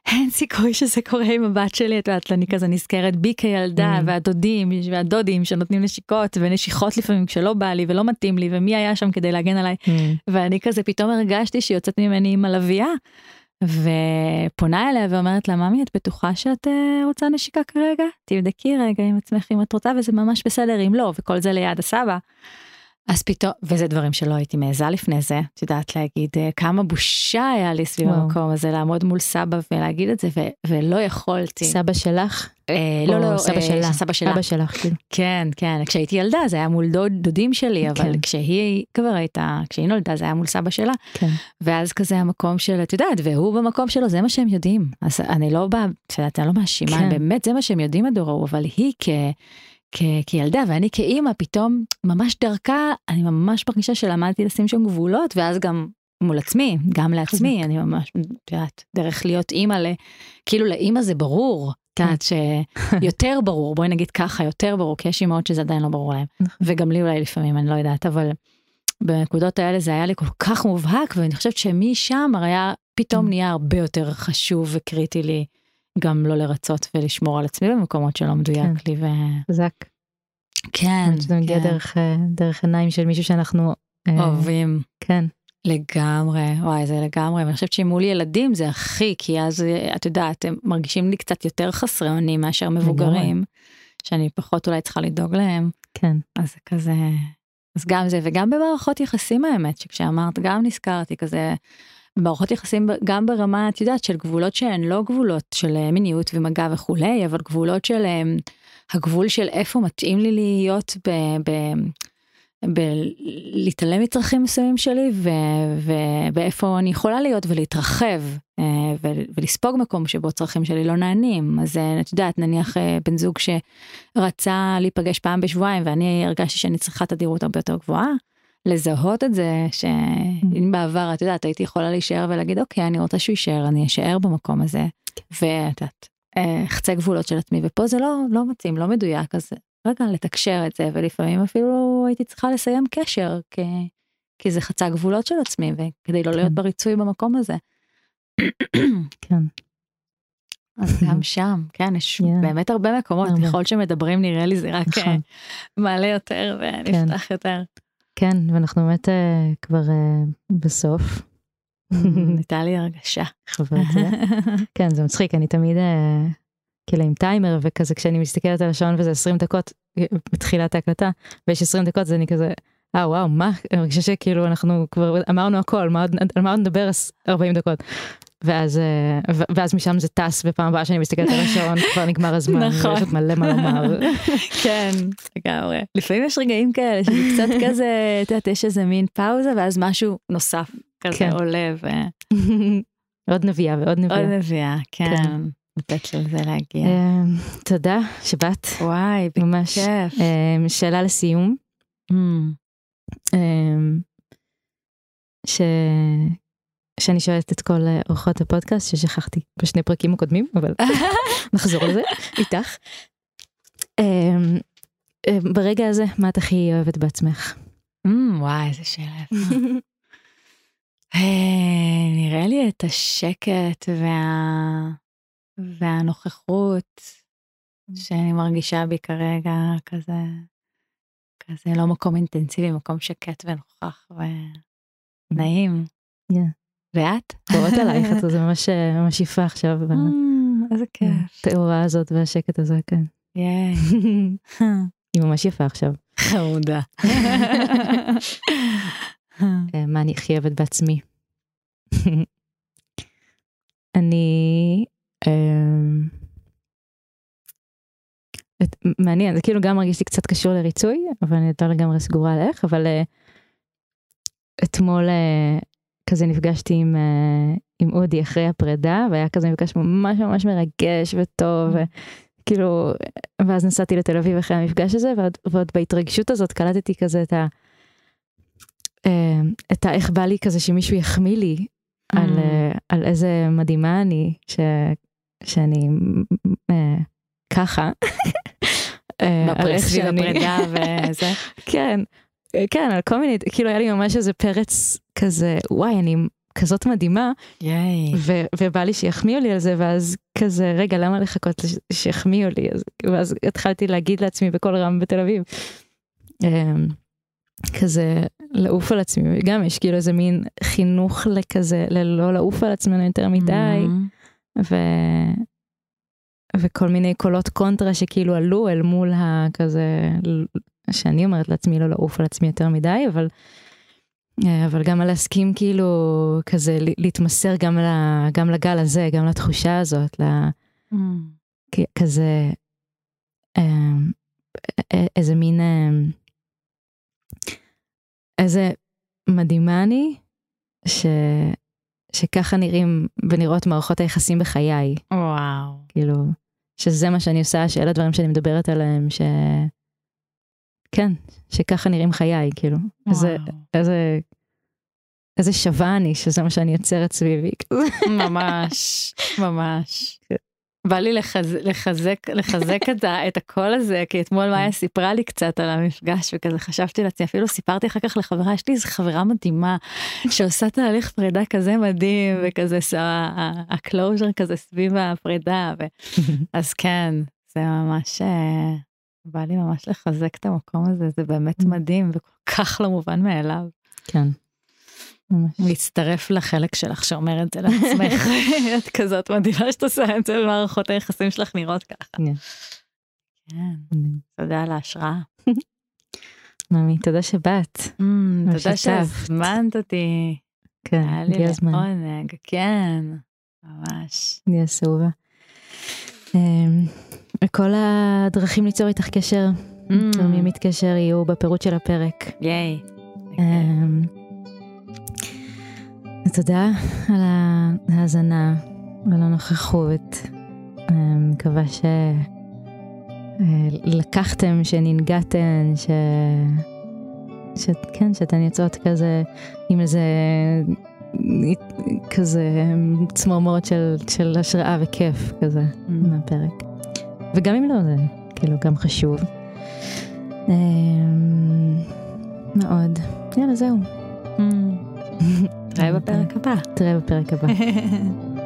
אין סיכוי שזה קורה עם הבת שלי את יודעת אני כזה נזכרת בי כילדה Mm. והדודים והדודים שנותנים נשיקות ונשיכות לפעמים כשלא בא לי ולא מתאים לי ומי היה שם כדי להגן עליי ואני כזה פתאום הרגשתי שיוצאת ממני עם הלוויה ופונה אליה ואומרת לה ממי את בטוחה שאת אה, רוצה נשיקה כרגע תבדקי רגע עם עצמך אם את רוצה וזה ממש בסדר אם לא וכל זה ליד הסבא. אז פתאום וזה דברים שלא הייתי מעיזה לפני זה את יודעת להגיד אה, כמה בושה היה לי סביב וואו. המקום הזה לעמוד מול סבא ולהגיד את זה ו- ולא יכולתי. סבא שלך? אה, לא לא סבא אה, שלה? סבא שלה. אבא שלך, כאילו. כן כן כשהייתי ילדה זה היה מול דוד, דודים שלי אבל כן. כשהיא כבר הייתה כשהיא נולדה זה היה מול סבא שלה כן. ואז כזה המקום של את יודעת והוא במקום שלו זה מה שהם יודעים אז אני לא באה את יודעת, אני לא מאשימה כן. באמת זה מה שהם יודעים הדור ההוא אבל היא כ... כ... כילדה ואני כאימא פתאום ממש דרכה אני ממש מרגישה שלמדתי לשים שם גבולות ואז גם מול עצמי גם לעצמי אני ממש את יודעת דרך להיות אימא ל... כאילו לאימא זה ברור. את יודעת שיותר ברור בואי נגיד ככה יותר ברור כי יש אימהות שזה עדיין לא ברור להם נכון. וגם לי אולי לפעמים אני לא יודעת אבל בנקודות האלה זה היה לי כל כך מובהק ואני חושבת שמשם היה פתאום Mm. נהיה הרבה יותר חשוב וקריטי לי גם לא לרצות ולשמור על עצמי במקומות שלא מדויק כן. לי חזק. וכן שזה מגיע כן. דרך, אה, דרך עיניים של מישהו שאנחנו... אה, אוהבים כן. לגמרי וואי זה לגמרי ואני חושבת שמול ילדים זה הכי כי אז אה, את יודעת הם מרגישים לי קצת יותר חסרי אונים מאשר מבוגרים שאני פחות אולי צריכה לדאוג להם כן. אז זה כזה אז גם זה וגם במערכות יחסים האמת שכשאמרת גם נזכרתי כזה במערכות יחסים גם ברמה את יודעת של גבולות שהן לא גבולות של אה, מיניות ומגע וכולי אבל גבולות של אה, הגבול של איפה מתאים לי להיות ב... ב בלהתעלם מצרכים מסוימים שלי ו, ובאיפה אני יכולה להיות ולהתרחב אה, ו, ולספוג מקום שבו צרכים שלי לא נענים אז אה, את יודעת נניח אה, בן זוג שרצה להיפגש פעם בשבועיים ואני הרגשתי שאני צריכה תדירות הרבה יותר גבוהה. לזהות את זה שאם בעבר את יודעת הייתי יכולה להישאר ולהגיד אוקיי אני רוצה שהוא יישאר אני אשאר במקום הזה ואת יודעת אחצה גבולות של עצמי ופה זה לא לא מתאים לא מדויק אז רגע לתקשר את זה ולפעמים אפילו הייתי צריכה לסיים קשר כי, כי זה חצה גבולות של עצמי וכדי לא להיות כן. בריצוי במקום הזה. כן. אז גם שם כן יש Yeah. באמת הרבה מקומות הרבה. ככל שמדברים נראה לי זה רק נכון. אה, מעלה יותר ונפתח יותר. כן, ואנחנו באמת אה, כבר אה, בסוף. הייתה לי הרגשה. את זה. כן, זה מצחיק, אני תמיד אה, כאילו עם טיימר וכזה כשאני מסתכלת על השעון וזה 20 דקות בתחילת ההקלטה ויש 20 דקות אז אני כזה אה וואו מה אני מרגישה שכאילו אנחנו כבר אמרנו הכל מה עוד על מה עוד נדבר 40 דקות. ואז אה, ואז משם זה טס ופעם הבאה שאני מסתכלת על השעון כבר נגמר הזמן נכון. ויש עוד מלא מה לומר. כן, לגמרי. לפעמים יש רגעים כאלה שזה קצת כזה, את יודעת, יש איזה מין פאוזה ואז משהו נוסף כזה כן. עולה עוד נביאה ועוד נביאה. נביאה, כן. כן. לתת לזה להגיע. אה, תודה שבאת וואי, ממש. בכיף. אה, שאלה לסיום. אמ, אמ, ש... שאני שואלת את כל אה, אורחות הפודקאסט ששכחתי בשני פרקים הקודמים אבל נחזור לזה איתך. אה, ברגע הזה מה את הכי אוהבת בעצמך? אמ, וואי, איזה שאלה יפה. אה, נראה לי את השקט וה... והנוכחות שאני מרגישה בי כרגע כזה, כזה לא מקום אינטנסיבי, מקום שקט ונוכח ונעים. ואת? קוראות עלייך את זה ממש אה, ממש יפה עכשיו. אמ, איזה כיף. התאורה הזאת והשקט הזה כן. ייי. היא ממש יפה עכשיו. חמודה. אה, מה אני הכי אוהבת בעצמי. אני מעניין זה כאילו גם מרגיש לי קצת קשור לריצוי אבל אני יותר לגמרי סגורה על איך אבל אה, אתמול אה, כזה נפגשתי עם אה, עם אודי אחרי הפרידה והיה כזה מפגש ממש ממש מרגש וטוב. כאילו ואז נסעתי לתל אביב אחרי המפגש הזה ועוד, ועוד בהתרגשות הזאת קלטתי כזה את ה... אה, את ה... איך בא לי כזה שמישהו יחמיא לי על. אה, על איזה מדהימה אני ש... שאני אה, ככה. אה, סביב שאני- הפרידה וזה. כן, אה, כן, על כל מיני, כאילו היה לי ממש איזה פרץ כזה, וואי, אני כזאת מדהימה, ייי. ו- ובא לי שיחמיאו לי על זה, ואז כזה, רגע, למה לחכות שיחמיאו לי? אז, ואז התחלתי להגיד לעצמי בקול רם בתל אביב, אמ, כזה לעוף על עצמי, וגם יש כאילו איזה מין חינוך לכזה, ללא לעוף על עצמנו יותר מדי, אמ, ו... וכל מיני קולות קונטרה שכאילו עלו אל מול הכזה, שאני אומרת לעצמי לא לעוף על עצמי יותר מדי, אבל, אה, אבל גם להסכים כאילו כזה להתמסר גם, ל, גם לגל הזה, גם לתחושה הזאת, ל, אמ. כ- כזה אה, איזה מין, אה, איזה מדהימה אני, ש, שככה נראים ונראות מערכות היחסים בחיי. וואו. כאילו, שזה מה שאני עושה, שאלה הדברים שאני מדברת עליהם, ש... כן, שככה נראים חיי, כאילו. איזה, וואו. איזה, איזה שווה אני, שזה מה שאני יוצרת סביבי. ממש, ממש. בא לי לחז, לחזק, לחזק את, ה, את הקול הזה, כי אתמול מאיה סיפרה לי קצת על המפגש, וכזה חשבתי לעצמי, אפילו סיפרתי אחר כך לחברה, יש לי איזו חברה מדהימה, שעושה תהליך פרידה כזה מדהים, וכזה הקלוז'ר כזה סביב הפרידה, ו... אז כן, זה ממש, אה, בא לי ממש לחזק את המקום הזה, זה באמת מדהים, וכל כך לא מובן מאליו. כן. להצטרף לחלק שלך שאומר את זה לעצמך. את כזאת מדהימה שאת עושה את זה, ומערכות היחסים שלך נראות ככה. כן. כן, תודה על ההשראה. ממי, תודה שבאת. תודה ושתפת. שהזמנת אותי. כן, היה לי הגיע הזמן. לעונג, כן, ממש. אני אהובה. אמ, וכל הדרכים ליצור איתך קשר, מי מתקשר יהיו בפירוט של הפרק. ייי. ותודה על ההאזנה ועל הנוכחות. מקווה שלקחתם, שננגעתן, ש... ש... כן, שאתן יוצאות כזה עם איזה כזה צמרמורת של, של השראה וכיף כזה מהפרק. וגם אם לא, זה כאילו גם חשוב. אמ, מאוד. יאללה, זהו. נתראה בפרק הבא. תראה בפרק הבא.